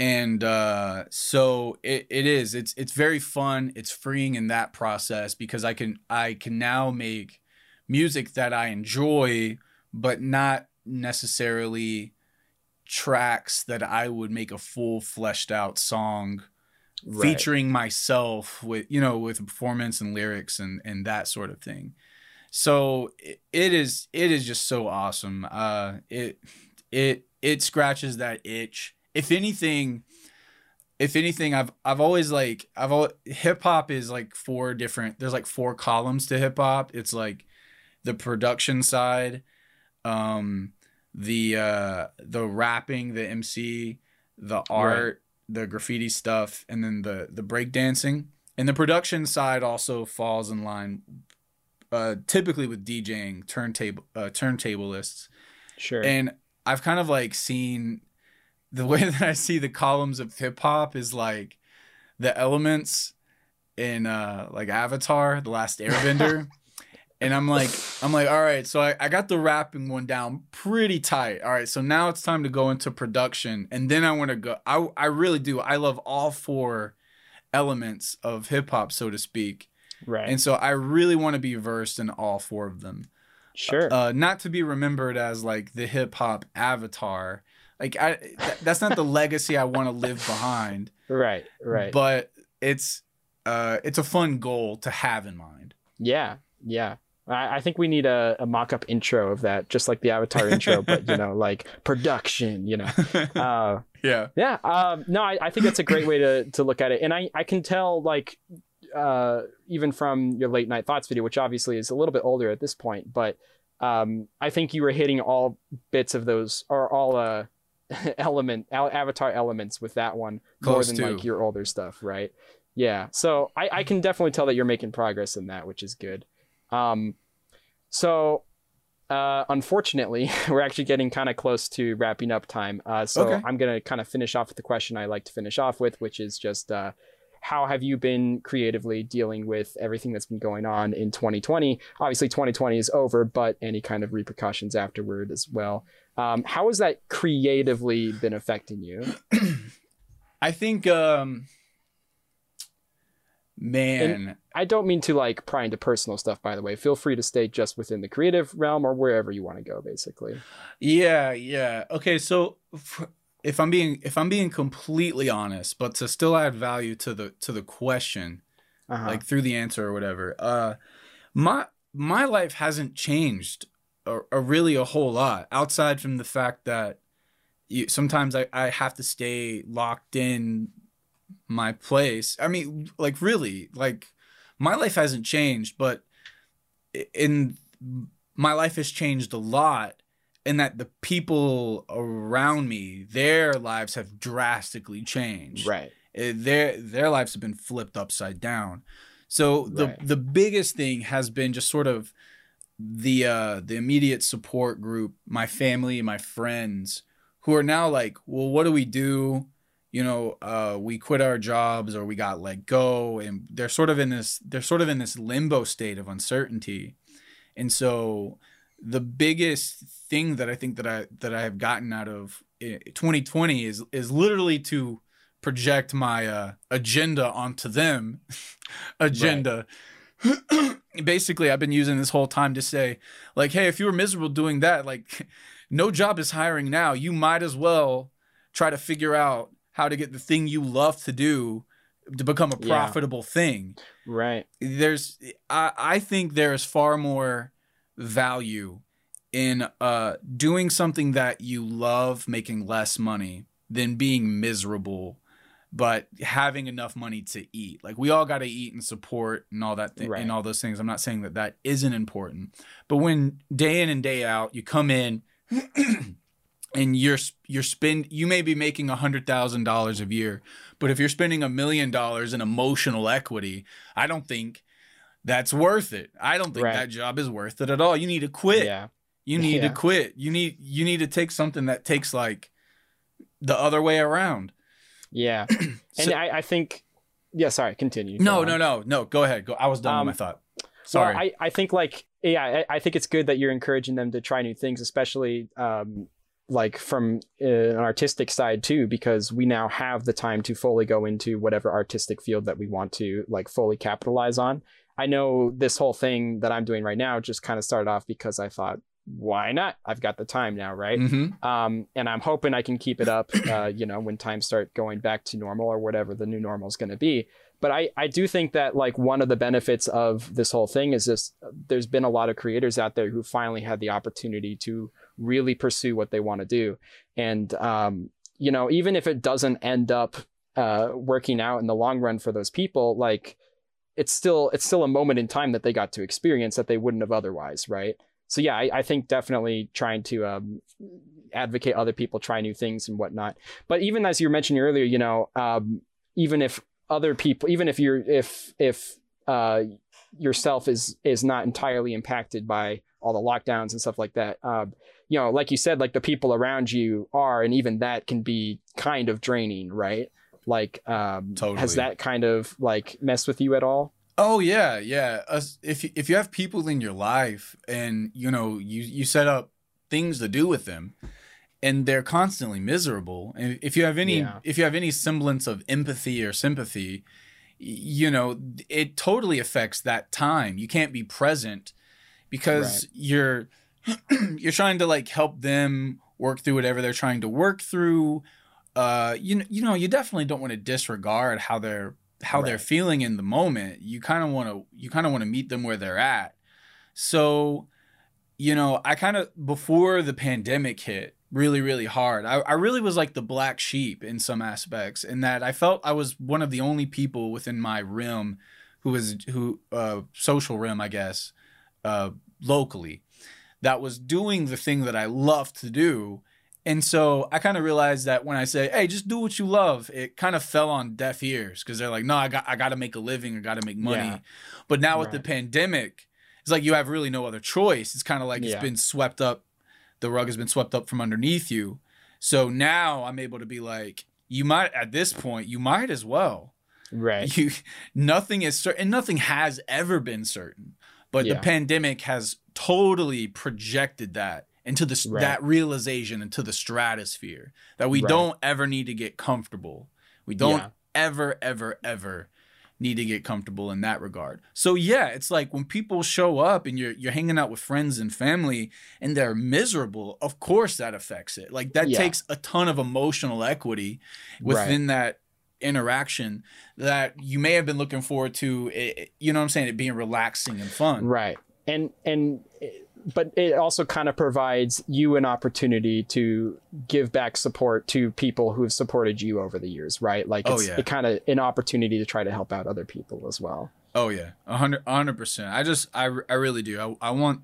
And uh so it, it is it's it's very fun. It's freeing in that process because I can I can now make music that I enjoy but not necessarily tracks that I would make a full fleshed out song Right. featuring myself with you know with performance and lyrics and and that sort of thing. So it, it is it is just so awesome. Uh it it it scratches that itch. If anything if anything i've i've always like i've always hip hop is like four different there's like four columns to hip hop it's like the production side um the uh the rapping the mc the art the graffiti stuff and then the the breakdancing and the production side also falls in line uh typically with DJing turntable uh turntablists. Sure. And I've kind of like seen the [LAUGHS] way that I see the columns of hip hop is like the elements in uh like Avatar, The Last [LAUGHS] Airbender. And I'm like, I'm like, all right, so I, I got the rapping one down pretty tight. All right, so now it's time to go into production. And then I want to go I I really do. I love all four elements of hip hop, so to speak. right And so I really want to be versed in all four of them sure uh, not to be remembered as like the hip hop avatar. Like I, th- that's not the legacy I want to live behind. right right But it's, uh, it's a fun goal to have in mind. Yeah, yeah. I, I think we need a, a mock-up intro of that, just like the Avatar intro, but you know, [LAUGHS] like production. You know, [LAUGHS] uh, yeah, yeah. Um, no, I, I think that's a great way to to look at it, and I I can tell like uh, even from your late night thoughts video, which obviously is a little bit older at this point, but um, I think you were hitting all bits of those or all uh, [LAUGHS] element avatar elements with that one Close more than to. like your older stuff, right? Yeah. So I, I can definitely tell that you're making progress in that, which is good. Um, so uh, unfortunately, [LAUGHS] we're actually getting kind of close to wrapping up time. Uh, so Okay. I'm gonna kind of finish off with the question I like to finish off with, which is just uh, how have you been creatively dealing with everything that's been going on in 2020? Obviously, 2020 is over, but any kind of repercussions afterward as well. Um, how has that creatively been affecting you? [CLEARS THROAT] I think, um, man, I don't mean to like pry into personal stuff, by the way. Feel free to stay just within the creative realm or wherever you want to go, basically. yeah, yeah. Okay, so if I'm being if I'm being completely honest, but to still add value to the to the question, Uh-huh. like through the answer or whatever, uh, my my life hasn't changed a, a really a whole lot outside from the fact that you, sometimes I, I have to stay locked in my place. I mean, like really, like my life hasn't changed, but in my life has changed a lot in that the people around me, their lives have drastically changed right. uh, their their lives have been flipped upside down. So the Right. the biggest thing has been just sort of the uh the immediate support group, my family, my friends who are now like, well, what do we do? You know, uh we quit our jobs or we got let go and they're sort of in this they're sort of in this limbo state of uncertainty. And so the biggest thing that I think that I that I have gotten out of eh, 2020 is is literally to project my uh, agenda onto them. [LAUGHS] agenda. [CLEARS THROAT] Basically, I've been using this whole time to say, like, hey, if you were miserable doing that, like, [LAUGHS] no job is hiring now. You might as well try to figure out how to get the thing you love to do to become a Yeah. profitable thing Right. there's I, I think there's far more value in uh doing something that you love making less money than being miserable but having enough money to eat like we all got to eat and support and all that thing Right. and all those things i'm not saying that that isn't important but when day in and day out you come in [CLEARS THROAT] and you're you're spend you may be making a hundred thousand dollars a year but if you're spending a million dollars in emotional equity i don't think that's worth it i don't think Right. that job is worth it at all you need to quit Yeah. you need [LAUGHS] Yeah. to quit you need you need to take something that takes like the other way around Yeah. [CLEARS THROAT] and I, I think yeah, sorry, continue. no Go no on. no no go ahead go i was done Um, with my thought sorry Well, I, I think like yeah, I, I think it's good that you're encouraging them to try new things, especially um, like from uh, an artistic side too, because we now have the time to fully go into whatever artistic field that we want to like fully capitalize on. I know this whole thing that I'm doing right now just kind of started off because I thought, why not? I've got the time now, right? Mhm. um, and I'm hoping I can keep it up, uh, you know, when times start going back to normal or whatever the new normal is going to be. But I, I do think that like one of the benefits of this whole thing is this: there's been a lot of creators out there who finally had the opportunity to really pursue what they want to do, and um, you know, even if it doesn't end up uh, working out in the long run for those people, like it's still it's still a moment in time that they got to experience that they wouldn't have otherwise, right? So yeah, I, I think definitely trying to um, advocate other people try new things and whatnot. But even as you were mentioning earlier, you know, um, even if other people, even if you're if if uh, yourself is is not entirely impacted by all the lockdowns and stuff like that, um, you know, like you said, like the people around you are, and even that can be kind of draining, right? Like, um, Totally. has that kind of like messed with you at all? Oh yeah, yeah. Us, if you- if you have people in your life and you know you you set up things to do with them, and they're constantly miserable, and if you have any Yeah. if you have any semblance of empathy or sympathy, you know it totally affects that time. You can't be present because you're [CLEARS THROAT] you're trying to like help them work through whatever they're trying to work through. Uh, you you know, you definitely don't want to disregard how they're how they're feeling in the moment. You kind of want to you kind of want to meet them where they're at. So, you know, I kind of before the pandemic hit really, really hard. I, I really was like the black sheep in some aspects, in that I felt I was one of the only people within my rim who was who uh social rim, I guess, uh locally, that was doing the thing that I love to do. And so I kind of realized that when I say, "Hey, just do what you love," it kind of fell on deaf ears because they're like, "No, I got I got to make a living, I got to make money." Yeah. But now with the pandemic, it's like you have really no other choice. It's kind of like Yeah. it's been swept up, the rug has been swept up from underneath you. So now I'm able to be like, you might at this point, you might as well. Right. You nothing is certain, and nothing has ever been certain. But Yeah. the pandemic has totally projected that into the Right. that realization into the stratosphere that we Right. don't ever need to get comfortable. We don't Yeah. ever, ever, ever need to get comfortable in that regard. So yeah, it's like when people show up and you're you're hanging out with friends and family and they're miserable, of course that affects it. Like that Yeah. takes a ton of emotional equity within that interaction that you may have been looking forward to it, you know what I'm saying, it being relaxing and fun. Right. And and eh, but it also kind of provides you an opportunity to give back support to people who have supported you over the years, right? Like Oh, it's yeah. it kind of an opportunity to try to help out other people as well. Oh yeah, a hundred, a hundred percent. I just, I, I really do. I, I want,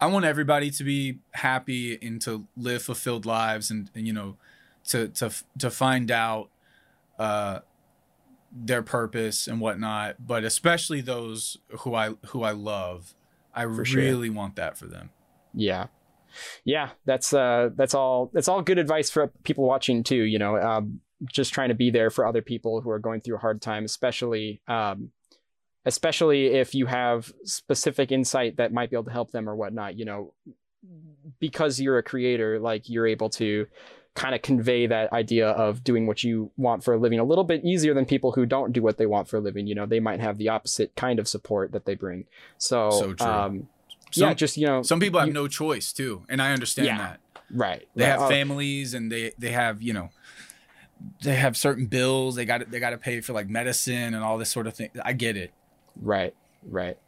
I want everybody to be happy and to live fulfilled lives, and, and you know, to to to find out, uh, their purpose and whatnot. But especially those who I who I love, I sure. really want that for them. Yeah. Yeah, that's uh that's all that's all good advice for people watching too, you know, um just trying to be there for other people who are going through a hard time, especially um especially if you have specific insight that might be able to help them or whatnot, you know, because you're a creator, like you're able to kind of convey that idea of doing what you want for a living a little bit easier than people who don't do what they want for a living. You know, they might have the opposite kind of support that they bring. So, So true. um, Some, yeah, just you know, some people have you- no choice too, and I understand Yeah. that. right. They right. have Oh, families, and they they have you know. They have certain bills. They got they got to pay for like medicine and all this sort of thing. I get it. Right, right.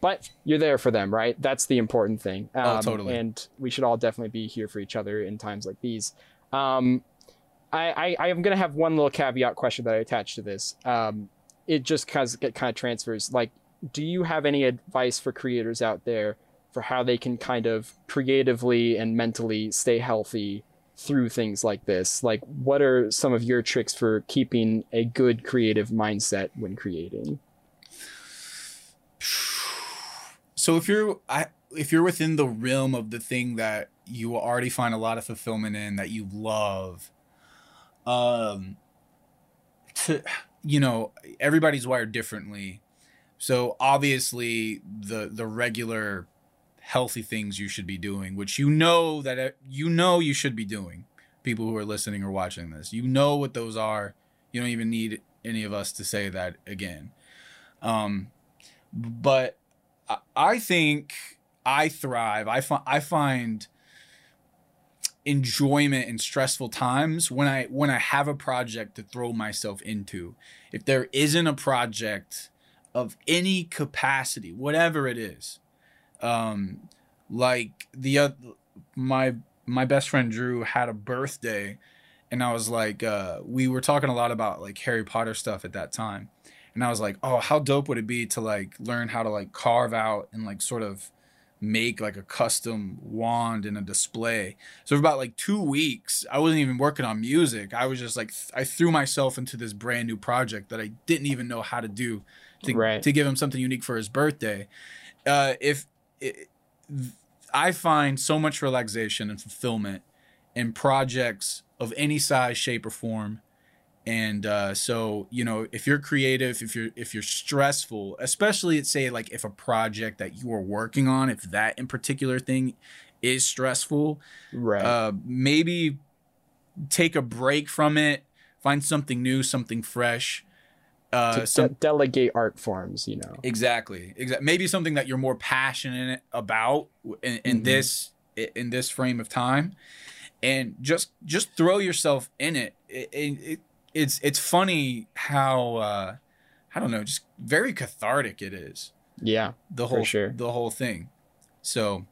But you're there for them, right? That's the important thing. Um, Oh, totally. And we should all definitely be here for each other in times like these. Um, I, I, am going to have one little caveat question that I attach to this. Um, it just cause it kind of transfers. Like, do you have any advice for creators out there for how they can kind of creatively and mentally stay healthy through things like this? Like, what are some of your tricks for keeping a good creative mindset when creating? So if you're I if you're within the realm of the thing that you already find a lot of fulfillment in that you love, um, to you know everybody's wired differently, so obviously the the regular healthy things you should be doing, which you know that you know you should be doing. People who are listening or watching this, you know what those are. You don't even need any of us to say that again. Um, but I- I think I thrive. I find I find enjoyment in stressful times when I when I have a project to throw myself into. If there isn't a project of any capacity, whatever it is, um, like the oth- my my best friend Drew had a birthday, and I was like, uh, we were talking a lot about like Harry Potter stuff at that time and I was like, oh, how dope would it be to like learn how to like carve out and like sort of make like a custom wand and a display. So for about like two weeks, I wasn't even working on music. I was just like, th- I threw myself into this brand new project that I didn't even know how to do to, Right. to give him something unique for his birthday. Uh, if it, I find so much relaxation and fulfillment in projects of any size, shape, or form and uh, so you know if you're creative if you're if you're stressful especially say like if a project that you are working on if that in particular thing is stressful Right. uh, maybe take a break from it find something new something fresh uh, to some, de- delegate art forms, you know. Exactly. Exactly. Maybe something that you're more passionate about in, in Mhm. this in this frame of time, and just just throw yourself in it. It, it, it it's it's funny how uh, I don't know, just very cathartic it is. Yeah. The whole sure. the whole thing. So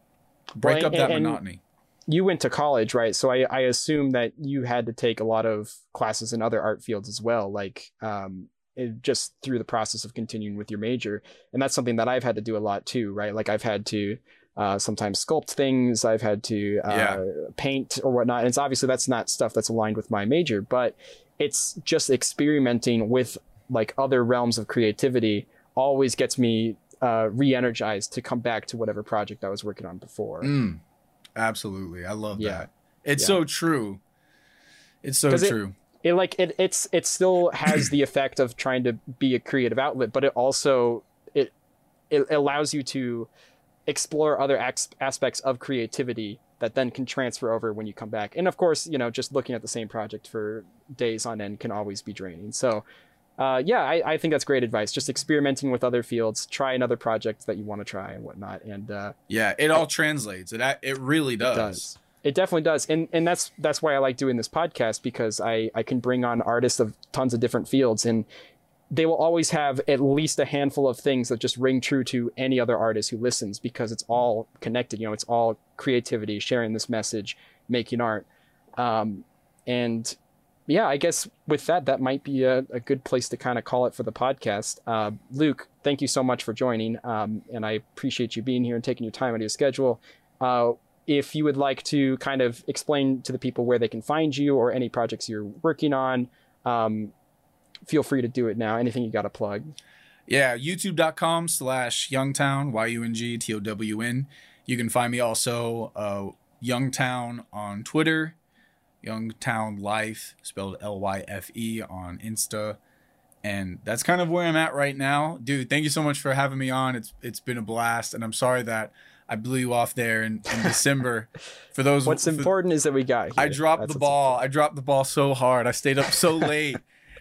break Well, up that and- and- monotony. you went to college, right? So I, I assume that you had to take a lot of classes in other art fields as well, like um, it, just through the process of continuing with your major. And that's something that I've had to do a lot too, right? Like I've had to uh, sometimes sculpt things, I've had to uh, Yeah. paint or whatnot. And it's obviously that's not stuff that's aligned with my major, but it's just experimenting with like other realms of creativity always gets me uh, re-energized to come back to whatever project I was working on before. Mm, absolutely. I love Yeah. that. It's Yeah. so true. It's so 'Cause it- true. it like it it's it still has the effect of trying to be a creative outlet but it also it it allows you to explore other aspects of creativity that then can transfer over when you come back and of course you know just looking at the same project for days on end can always be draining so uh, yeah I, I think that's great advice just experimenting with other fields try another project that you want to try and whatnot and uh, yeah, it all translates. It it really does. it does. It definitely does. And and that's that's why I like doing this podcast because I I can bring on artists of tons of different fields and they will always have at least a handful of things that just ring true to any other artist who listens because it's all connected. You know, it's all creativity, sharing this message, making art. Um, and yeah, I guess with that, that might be a, a good place to kind of call it for the podcast. Uh, Luke, thank you so much for joining. Um, and I appreciate you being here and taking your time out of your schedule. Uh, if you would like to kind of explain to the people where they can find you or any projects you're working on, um, feel free to do it now. Anything you got to plug. Yeah, youtube.com slash Yungtown, Y U N G T O W N. You can find me also, uh, Yungtown on Twitter, Yungtown Lyfe, spelled L Y F E on Insta. And that's kind of where I'm at right now. Dude, thank you so much for having me on. It's It's been a blast. And I'm sorry that I blew you off there in, in December. [LAUGHS] For those What's for- important is that we got here. I dropped That's the ball. I dropped the ball so hard. I stayed up so [LAUGHS] late.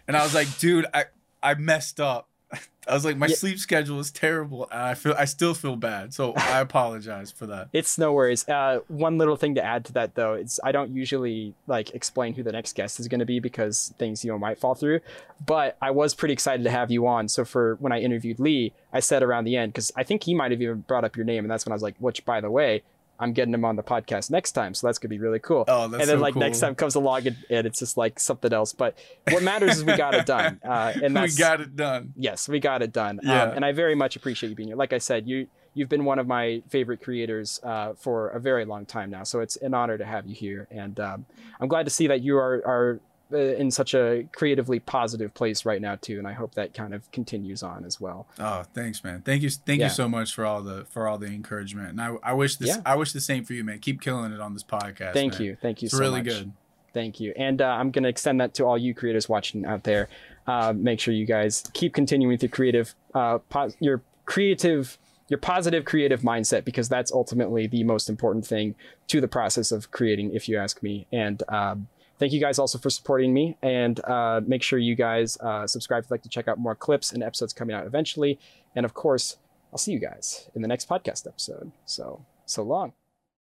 And I was like, dude, I, I messed up. [LAUGHS] I was like, my Yeah. sleep schedule is terrible, and I feel I still feel bad. So I [LAUGHS] apologize for that. It's no worries. Uh, one little thing to add to that though, it's I don't usually like explain who the next guest is going to be because things you know might fall through. But I was pretty excited to have you on. So for when I interviewed Lee, I said around the end because I think he might have even brought up your name, and that's when I was like, which by the way, I'm getting him on the podcast next time, so that's gonna be really cool. Oh, that's and then so like cool. next time comes along and, and it's just like something else. But what matters is we got it done, [LAUGHS] uh, and we got it done. yes, we got it done. Yeah. Um, and I very much appreciate you being here. Like I said, you you've been one of my favorite creators uh, for a very long time now. So it's an honor to have you here, and um, I'm glad to see that you are are in such a creatively positive place right now too. And I hope that kind of continues on as well. Oh, thanks, man. Thank you, thank Yeah. you so much for all the for all the encouragement. And I, I wish this Yeah. I wish the same for you, man. Keep killing it on this podcast. Thank man. you, thank you It's so really much. good. Thank you. And uh, I'm going to extend that to all you creators watching out there. Uh, make sure you guys keep continuing with your creative, uh, pos- your creative, your positive creative mindset, because that's ultimately the most important thing to the process of creating, if you ask me. And um, thank you guys also for supporting me. And uh, make sure you guys uh, subscribe if you'd like to check out more clips and episodes coming out eventually. And of course, I'll see you guys in the next podcast episode. So, so long.